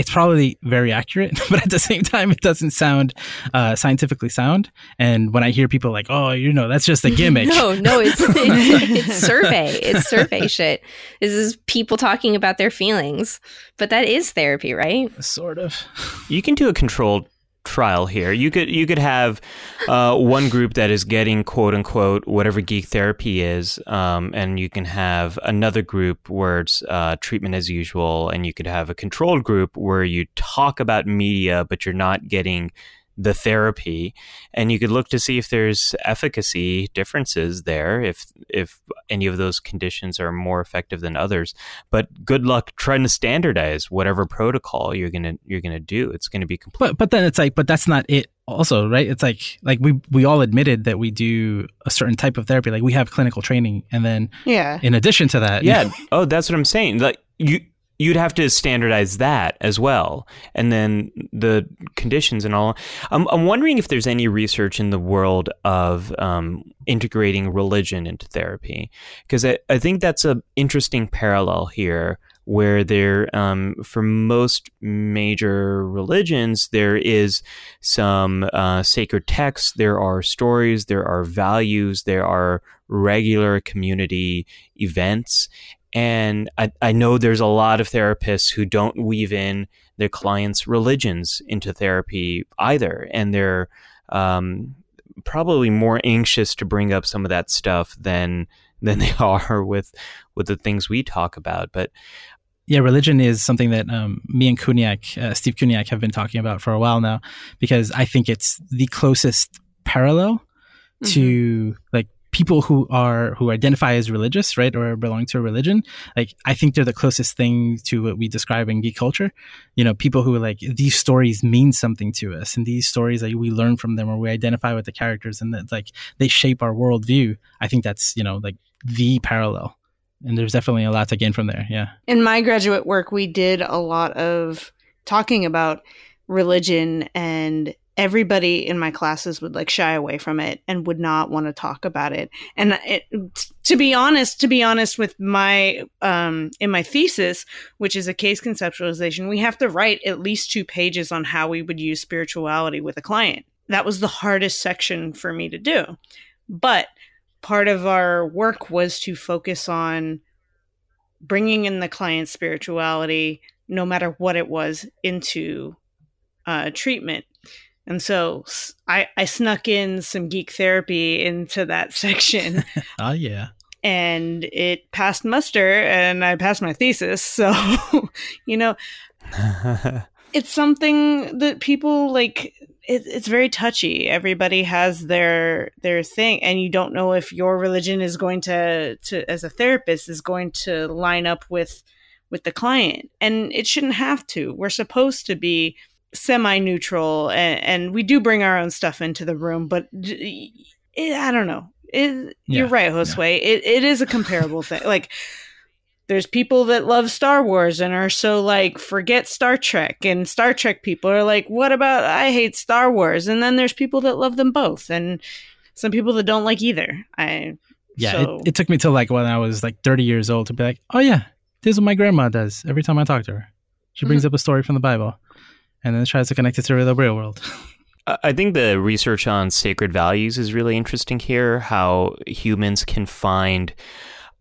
[SPEAKER 1] It's probably very accurate, (laughs) but at the same time, it doesn't sound uh, scientifically sound. And when I hear people like, "Oh, you know, that's just a (laughs) gimmick,"
[SPEAKER 4] no, no, it's, it's, it's survey, it's survey shit. This is people talking about their feelings, but that is therapy, right?
[SPEAKER 1] Sort of.
[SPEAKER 2] You can do a controlled trial here. You could you could have uh, one group that is getting quote unquote whatever geek therapy is, um, and you can have another group where it's uh, treatment as usual, and you could have a controlled group where you talk about media, but you're not getting the therapy and you could look to see if there's efficacy differences there if if any of those conditions are more effective than others. But good luck trying to standardize whatever protocol you're going to you're going to do. It's going to be complete.
[SPEAKER 1] But but then it's like but that's not it also right? It's like like we we all admitted that we do a certain type of therapy. Like we have clinical training and then
[SPEAKER 3] yeah.
[SPEAKER 1] in addition to that
[SPEAKER 2] yeah. Oh that's what i'm saying. Like you you'd have to standardize that as well. And then the conditions and all. I'm, I'm wondering if there's any research in the world of um, integrating religion into therapy. Because I, I think that's an interesting parallel here where there um, for most major religions there is some uh, sacred texts there are stories there are values there are regular community events and I, I know there's a lot of therapists who don't weave in their clients' religions into therapy either. And they're um, probably more anxious to bring up some of that stuff than (laughs) than they are with with the things we talk about. But
[SPEAKER 1] yeah, religion is something that um, me and Kuniak, uh, Steve Kuniak, have been talking about for a while now because I think it's the closest parallel mm-hmm. to like people who are who identify as religious, right, or belong to a religion, like I think they're the closest thing to what we describe in geek culture. You know, people who are like these stories mean something to us, and these stories like we learn from them, or we identify with the characters, and that like they shape our worldview. I think that's you know like the parallel, and there's definitely a lot to gain from there. Yeah.
[SPEAKER 3] In my graduate work, we did a lot of talking about religion and everybody in my classes would like shy away from it and would not want to talk about it. And it, to be honest to be honest with my um in my thesis which is a case conceptualization we have to write at least two pages on how we would use spirituality with a client. That was the hardest section for me to do. But part of our work was to focus on bringing in the client's spirituality no matter what it was into uh, treatment and so I, I snuck in some geek therapy into that (laughs) section.
[SPEAKER 1] oh, (laughs) yeah.
[SPEAKER 3] And it passed muster and I passed my thesis. So, (laughs) you know, it's something that people like it, it's very touchy everybody has their their thing and you don't know if your religion is going to to as a therapist is going to line up with with the client and it shouldn't have to we're supposed to be semi-neutral and, and, we do bring our own stuff into the room but it, i don't know it, yeah, you're right josue yeah. it, it is a comparable thing like there's people that love star wars and are so like forget star trek and star trek people are like what about i hate star wars and then there's people that love them both and some people that don't like either i
[SPEAKER 1] yeah so. it, it took me till like when i was like 30 years old to be like oh yeah this is what my grandma does every time i talk to her she brings mm-hmm. up a story from the bible and then tries to connect it to the real world. (laughs)
[SPEAKER 2] I think the research on sacred values is really interesting here. How humans can find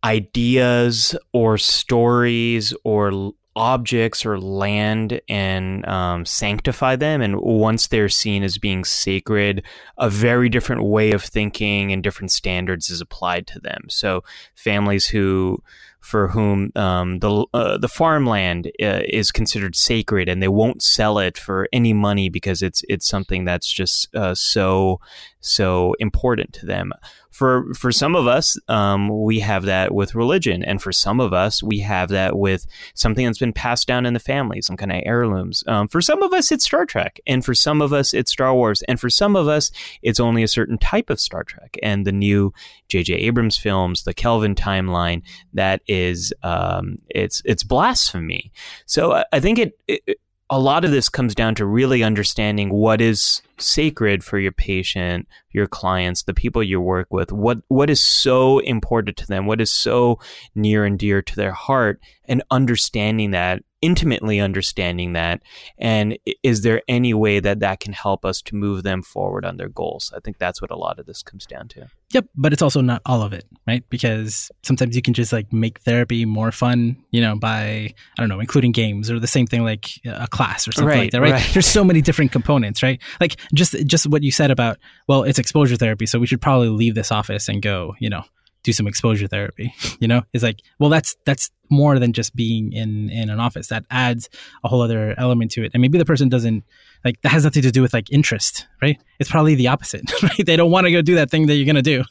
[SPEAKER 2] ideas or stories or objects or land and um, sanctify them. And once they're seen as being sacred, a very different way of thinking and different standards is applied to them. So families who for whom um, the uh, the farmland uh, is considered sacred, and they won't sell it for any money because it's it's something that's just uh, so so important to them for for some of us, um, we have that with religion, and for some of us, we have that with something that's been passed down in the family, some kind of heirlooms. Um, for some of us, it's Star Trek, and for some of us, it's Star Wars, and for some of us, it's only a certain type of Star Trek. And the new J.J. Abrams films, the Kelvin timeline, that is, um, it's it's blasphemy. So I, I think it, it a lot of this comes down to really understanding what is sacred for your patient, your clients, the people you work with, what what is so important to them, what is so near and dear to their heart, and understanding that intimately understanding that and is there any way that that can help us to move them forward on their goals? I think that's what a lot of this comes down to.
[SPEAKER 1] Yep but it's also not all of it right? Because sometimes you can just like make therapy more fun you know by i don't know including games or the same thing like a class or something right, like that right? right. There's so many different components right? Like just just what you said about well it's exposure therapy so we should probably leave this office and go you know do some exposure therapy (laughs) you know? It's like well that's that's more than just being in in an office. That adds a whole other element to it. And maybe the person doesn't like that has nothing to do with like interest right? It's probably the opposite (laughs) right? They don't want to go do that thing that you're going to do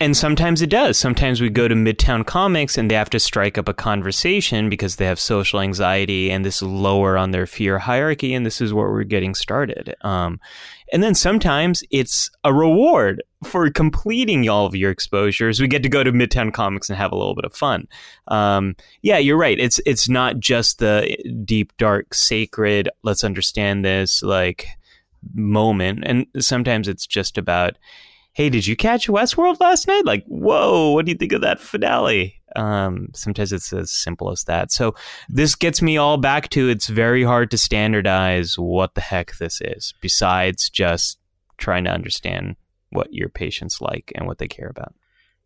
[SPEAKER 2] and sometimes it does. Sometimes we go to Midtown Comics and they have to strike up a conversation because they have social anxiety and this is lower on their fear hierarchy. And this is where we're getting started. Um, and then sometimes it's a reward for completing all of your exposures. We get to go to Midtown Comics and have a little bit of fun. Um, yeah, you're right. It's it's not just the deep, dark, sacred. Let's understand this like moment. And sometimes it's just about hey, did you catch Westworld last night? Like, whoa, what do you think of that finale? Um, sometimes it's as simple as that. So this gets me all back to it's very hard to standardize what the heck this is, besides just trying to understand what your patients like and what they care about.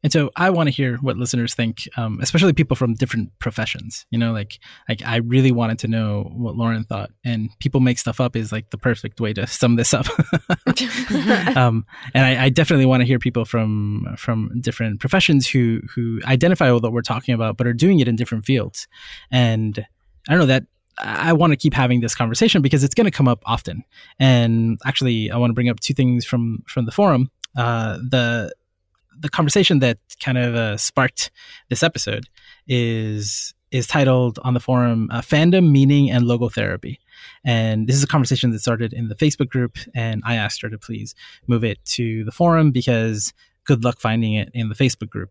[SPEAKER 1] And so I want to hear what listeners think, um, especially people from different professions. You know, like like I really wanted to know what Lauren thought. And people make stuff up is like the perfect way to sum this up. (laughs) (laughs) um, and I, I, definitely want to hear people from from different professions who who identify with what we're talking about, but are doing it in different fields. And I don't know that I want to keep having this conversation because it's going to come up often. And actually, I want to bring up two things from from the forum. Uh, the the conversation that kind of uh, sparked this episode is is titled on the forum uh, "Fandom, Meaning, and Logotherapy," and this is a conversation that started in the Facebook group. And I asked her to please move it to the forum because good luck finding it in the Facebook group.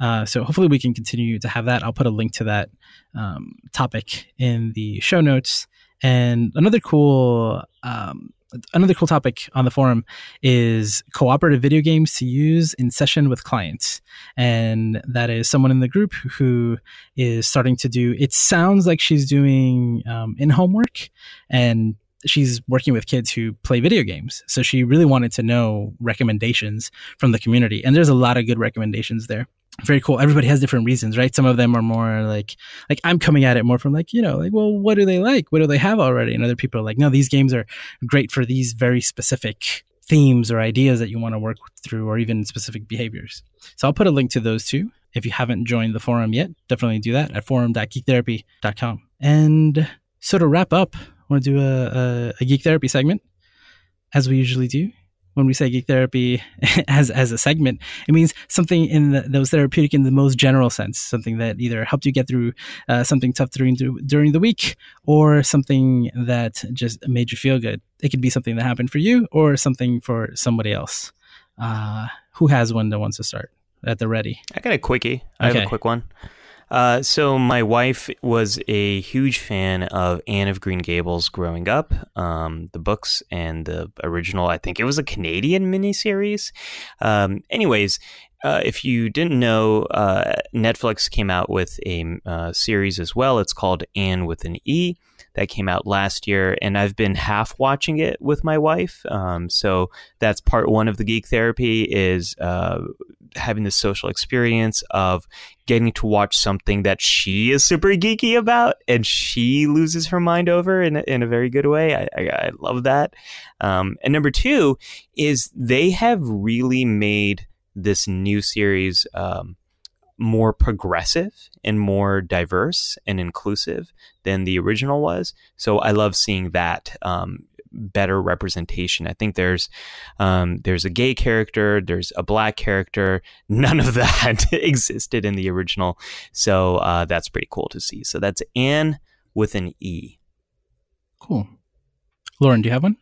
[SPEAKER 1] Uh, so hopefully we can continue to have that. I'll put a link to that um, topic in the show notes. And another cool um, another cool topic on the forum is cooperative video games to use in session with clients. And that is someone in the group who is starting to do, it sounds like she's doing um, in homework and she's working with kids who play video games. So she really wanted to know recommendations from the community. And there's a lot of good recommendations there very cool. Everybody has different reasons, right? Some of them are more like, like I'm coming at it more from like, you know, like, well, what do they like? What do they have already? And other people are like, no, these games are great for these very specific themes or ideas that you want to work through or even specific behaviors. So I'll put a link to those too. If you haven't joined the forum yet, definitely do that at forum.geektherapy.com. And so to wrap up, I want to do a, a, a geek therapy segment as we usually do when we say geek therapy (laughs) as as a segment, it means something in the, that was therapeutic in the most general sense, something that either helped you get through uh, something tough during during the week, or something that just made you feel good. It could be something that happened for you, or something for somebody else. Uh, who has one that wants to start at the ready?
[SPEAKER 2] I got a quickie. I okay. have a quick one. Uh, so my wife was a huge fan of Anne of Green Gables growing up, um, the books and the original. I think it was a Canadian miniseries. Um, anyways, uh, if you didn't know, uh, Netflix came out with a uh, series as well. It's called Anne with an E that came out last year, and I've been half watching it with my wife. Um, so that's part one of the geek therapy is uh, having the social experience of getting to watch something that she is super geeky about and she loses her mind over in a, in a very good way. I, I, I love that. Um, and number two is they have really made this new series um, more progressive and more diverse and inclusive than the original was. So I love seeing that um, better representation. I think there's um, there's a gay character, there's a black character. (laughs) None of that (laughs) existed in the original, so uh, that's pretty cool to see. So that's Anne with an E.
[SPEAKER 1] Cool. Lauren, do you have one?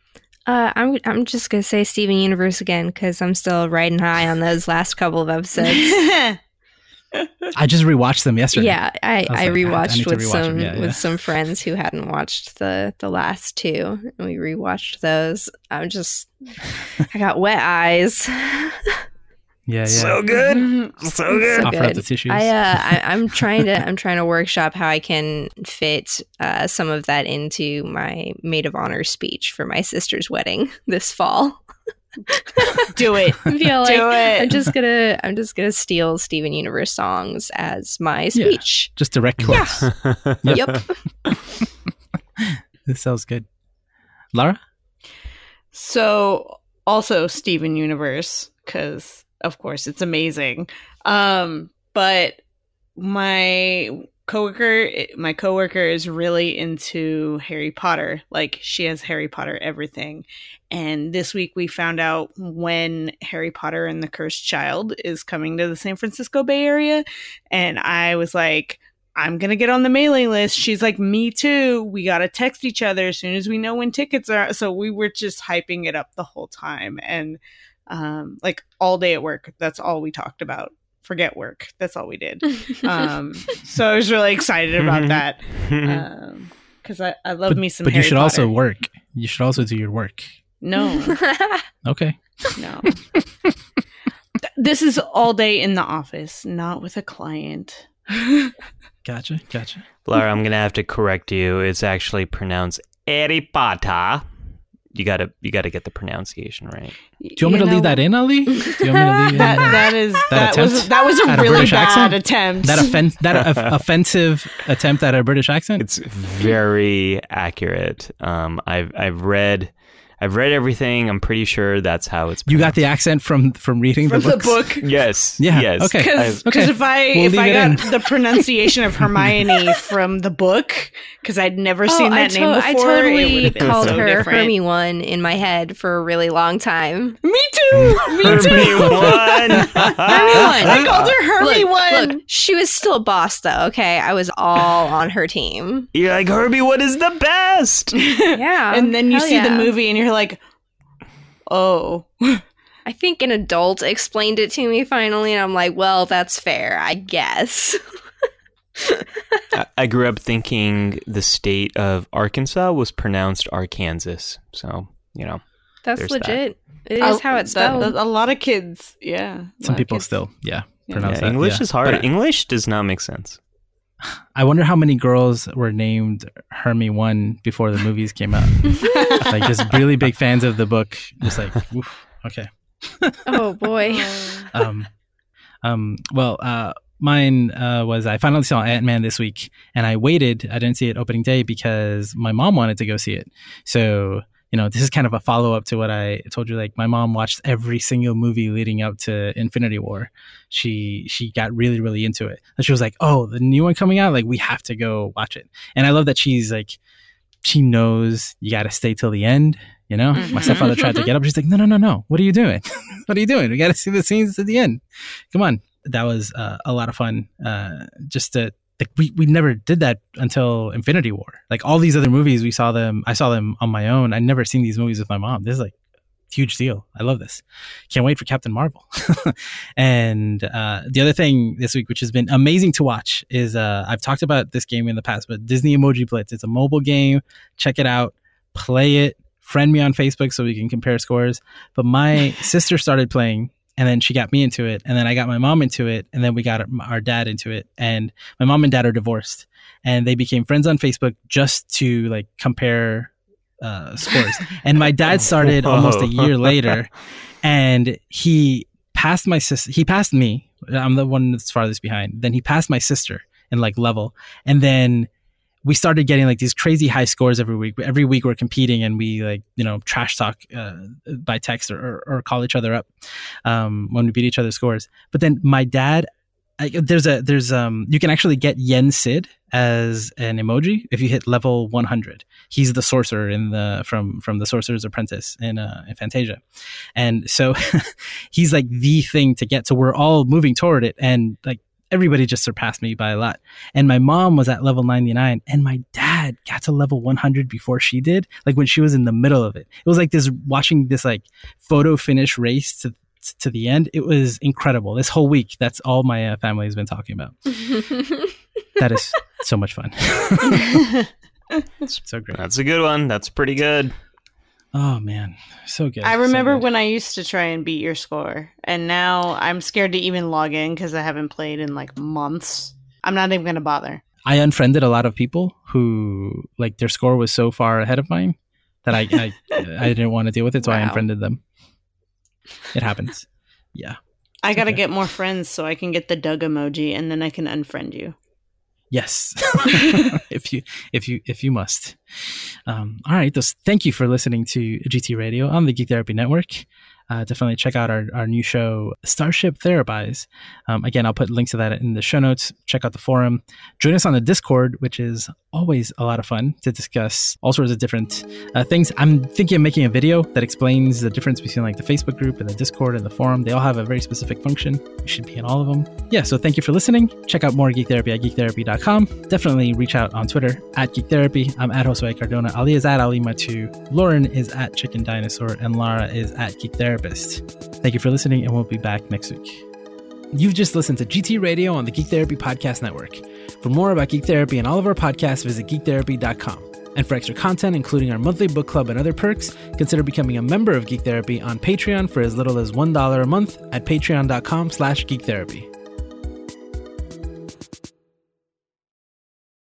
[SPEAKER 4] Uh, I'm I'm just gonna say Steven Universe again because I'm still riding high on those last couple of episodes. (laughs)
[SPEAKER 1] I just rewatched them yesterday.
[SPEAKER 4] Yeah, I,
[SPEAKER 1] I was
[SPEAKER 4] I
[SPEAKER 1] like, I need
[SPEAKER 4] rewatched
[SPEAKER 1] to
[SPEAKER 4] with
[SPEAKER 1] rewatch
[SPEAKER 4] some
[SPEAKER 1] them. Yeah, yeah.
[SPEAKER 4] with some friends who hadn't watched the the last two, and we rewatched those. I'm just, I got wet eyes.
[SPEAKER 1] yeah, yeah.
[SPEAKER 2] So good. So good.
[SPEAKER 1] Offer up
[SPEAKER 4] good.
[SPEAKER 1] the tissues.
[SPEAKER 4] I, uh, I I'm trying to I'm trying to workshop how I can fit uh, some of that into my maid of honor speech for my sister's wedding (laughs) this fall. (laughs)
[SPEAKER 3] Do it.
[SPEAKER 4] I feel like
[SPEAKER 3] Do it.
[SPEAKER 4] I'm just gonna I'm just gonna steal Steven Universe songs as my
[SPEAKER 1] Yeah.
[SPEAKER 4] speech.
[SPEAKER 1] just direct quotes. (laughs)
[SPEAKER 4] Yep. (laughs)
[SPEAKER 1] This sounds good. Lara?
[SPEAKER 3] So also Steven Universe because of course it's amazing. Um, but my coworker, my coworker is really into Harry Potter. Like she has Harry Potter everything. And this week we found out when Harry Potter and the Cursed Child is coming to the San Francisco Bay Area, and I was like. I'm gonna get on the mailing list. She's like, me too. We gotta text each other as soon as we know when tickets are. So we were just hyping it up the whole time, and um, like all day at work. That's all we talked about. Forget work. That's all we did. (laughs) Um, so I was really excited about (laughs) that (laughs) because I, I love
[SPEAKER 1] But,
[SPEAKER 3] me some.
[SPEAKER 1] but you
[SPEAKER 3] Harry
[SPEAKER 1] should also work. You should also do your work.
[SPEAKER 3] No,
[SPEAKER 1] Okay.
[SPEAKER 3] no. This is all day in the office, not with a client.
[SPEAKER 1] Gotcha. Gotcha.
[SPEAKER 2] Lara, I'm gonna have to correct you. It's actually pronounced Harry Potter. You gotta you gotta get the pronunciation right. (laughs)
[SPEAKER 1] Do you want me to leave (laughs) that in, Ali? Do you want me to leave
[SPEAKER 3] That,
[SPEAKER 1] in
[SPEAKER 3] that is that,
[SPEAKER 1] attempt
[SPEAKER 3] was that was a
[SPEAKER 1] at a
[SPEAKER 3] really
[SPEAKER 1] British
[SPEAKER 3] bad
[SPEAKER 1] accent?
[SPEAKER 3] attempt.
[SPEAKER 1] that offen- (laughs) that of- offensive attempt at a British accent?
[SPEAKER 2] It's very accurate. Um, I've I've read I've read everything. I'm pretty sure that's how it's.
[SPEAKER 1] You got the accent from from reading
[SPEAKER 3] from
[SPEAKER 1] the
[SPEAKER 3] the book.
[SPEAKER 2] yes.
[SPEAKER 1] Yeah,
[SPEAKER 2] Yes.
[SPEAKER 1] okay.
[SPEAKER 3] Because
[SPEAKER 1] Okay.
[SPEAKER 3] if I
[SPEAKER 1] We'll
[SPEAKER 3] if I got
[SPEAKER 1] in.
[SPEAKER 3] the pronunciation of Hermione from the book, because I'd never oh, seen
[SPEAKER 4] Oh, I,
[SPEAKER 3] that
[SPEAKER 4] to-
[SPEAKER 3] name before,
[SPEAKER 4] I totally called
[SPEAKER 3] so
[SPEAKER 4] her
[SPEAKER 3] different.
[SPEAKER 4] Hermie one in my head for a really long time.
[SPEAKER 3] Me too. Me (laughs) too. (laughs)
[SPEAKER 2] Hermione one.
[SPEAKER 4] Hermie one.
[SPEAKER 3] I called her Hermie
[SPEAKER 4] look,
[SPEAKER 3] one.
[SPEAKER 4] look, she was still boss though. Okay, I was all on her team.
[SPEAKER 2] You're like Herbie. What is the best? (laughs)
[SPEAKER 4] Yeah,
[SPEAKER 3] and then you
[SPEAKER 4] hell
[SPEAKER 3] see the movie and you're like, oh,
[SPEAKER 4] I think an adult explained it to me finally, and I'm like, well, that's fair, I guess. (laughs)
[SPEAKER 2] I- I grew up thinking the state of Arkansas was pronounced Arkansas. So you know.
[SPEAKER 4] That's
[SPEAKER 2] There's that.
[SPEAKER 4] legit. It is
[SPEAKER 3] I-
[SPEAKER 4] how it's
[SPEAKER 3] that-
[SPEAKER 4] spelled.
[SPEAKER 3] that- a lot of kids, yeah.
[SPEAKER 1] Some people
[SPEAKER 3] kids-
[SPEAKER 1] still, yeah,
[SPEAKER 3] Yeah.
[SPEAKER 1] pronounce
[SPEAKER 2] Yeah,
[SPEAKER 1] that.
[SPEAKER 2] English
[SPEAKER 1] yeah.
[SPEAKER 2] is hard.
[SPEAKER 1] But
[SPEAKER 2] English does not make sense.
[SPEAKER 1] I wonder how many girls were named Hermie one before the movies came out. (laughs) like just really big fans of the book. Just like, (laughs) oof, okay.
[SPEAKER 4] oh boy. (laughs)
[SPEAKER 1] um, um, well, uh, mine uh, was I finally saw Ant Man this week, and I waited. I didn't see it opening day because my mom wanted to go see it. So you know, this is kind of a follow up to what I told you. Like my mom watched every single movie leading up to Infinity War. She she got really really into it, and she was like, "Oh, the new one coming out! Like we have to go watch it." And I love that she's like, she knows you got to stay till the end. You know, my
[SPEAKER 3] Mhm.
[SPEAKER 1] stepfather tried to get up. She's like, "No, no, no, no! What are you doing? (laughs) what are you doing? We got to see the scenes to the end. Come on!" That was uh, a lot of fun. Uh, just to like, we we never did that until Infinity War. Like all these other movies, we saw them. I saw them on my own. I never seen these movies with my mom. This is like huge deal. I love this. Can't wait for Captain Marvel. (laughs) and uh, the other thing this week, which has been amazing to watch, is uh, I've talked about this game in the past, but Disney Emoji Blitz. It's a mobile game. Check it out. Play it. Friend me on Facebook so we can compare scores. But my (laughs) sister started playing. And then she got me into it, and then I got my mom into it, and then we got our, dad into it. And my mom and dad are divorced, and they became friends on Facebook just to like compare uh, scores. (laughs) And my dad started almost a year (laughs) later, and he passed my sister. He passed me. I'm the one that's farthest behind. Then he passed my sister in like level, and then we started getting like these crazy high scores every week. Every week we're competing, and we like you know trash talk uh, by text or, or, or call each other up um, when we beat each other's scores. But then my dad. I, there's a there's um you can actually get Yen Sid as an emoji if you hit level 100. He's the sorcerer in the from from the Sorcerer's Apprentice in uh in Fantasia, and so (laughs) he's like the thing to get. So we're all moving toward it, and like everybody just surpassed me by a lot. And my mom was at level 99, and my dad got to level 100 before she did. Like when she was in the middle of it, it was like this watching this like photo finish race to to the end. It was incredible. This whole week, that's all my uh, family has been talking about. (laughs) that is so much fun. (laughs) so great.
[SPEAKER 2] That's a good one. That's pretty good.
[SPEAKER 1] Oh man, so good.
[SPEAKER 3] I remember
[SPEAKER 1] so good.
[SPEAKER 3] when I used to try and beat your score, and now I'm scared to even log in because I haven't played in like months. I'm not even going to bother.
[SPEAKER 1] I unfriended a lot of people who like their score was so far ahead of mine that I I, (laughs) I didn't want to deal with it, so wow. I unfriended them. It happens. Yeah.
[SPEAKER 3] I got to okay. get more friends so I can get the Doug emoji and then I can unfriend you.
[SPEAKER 1] Yes, (laughs) (laughs) if you if you if you must. Um, all right, those, thank you for listening to GT Radio on the Geek Therapy Network uh, definitely check out our, our new show, Starship Therapise. Um, again, I'll put links to that in the show notes. Check out the forum. Join us on the Discord, which is always a lot of fun to discuss all sorts of different uh, things. I'm thinking of making a video that explains the difference between like the Facebook group and the Discord and the forum. They all have a very specific function. You should be in all of them. Yeah, so thank you for listening. Check out more Geek Therapy at geektherapy.com. Definitely reach out on Twitter at Geek Therapy. I'm at Josue Cardona. Ali is at AliMattu. Lauren is at Chicken Dinosaur. And Lara is at Geek Therapy therapist. Thank you for listening, and we'll be back next week. You've just listened to GT Radio on the Geek Therapy Podcast Network. For more about Geek Therapy and all of our podcasts, visit geektherapy.com. And for extra content, including our monthly book club and other perks, consider becoming a member of Geek Therapy on Patreon for as little as $1 a month at patreon.com slash geektherapy.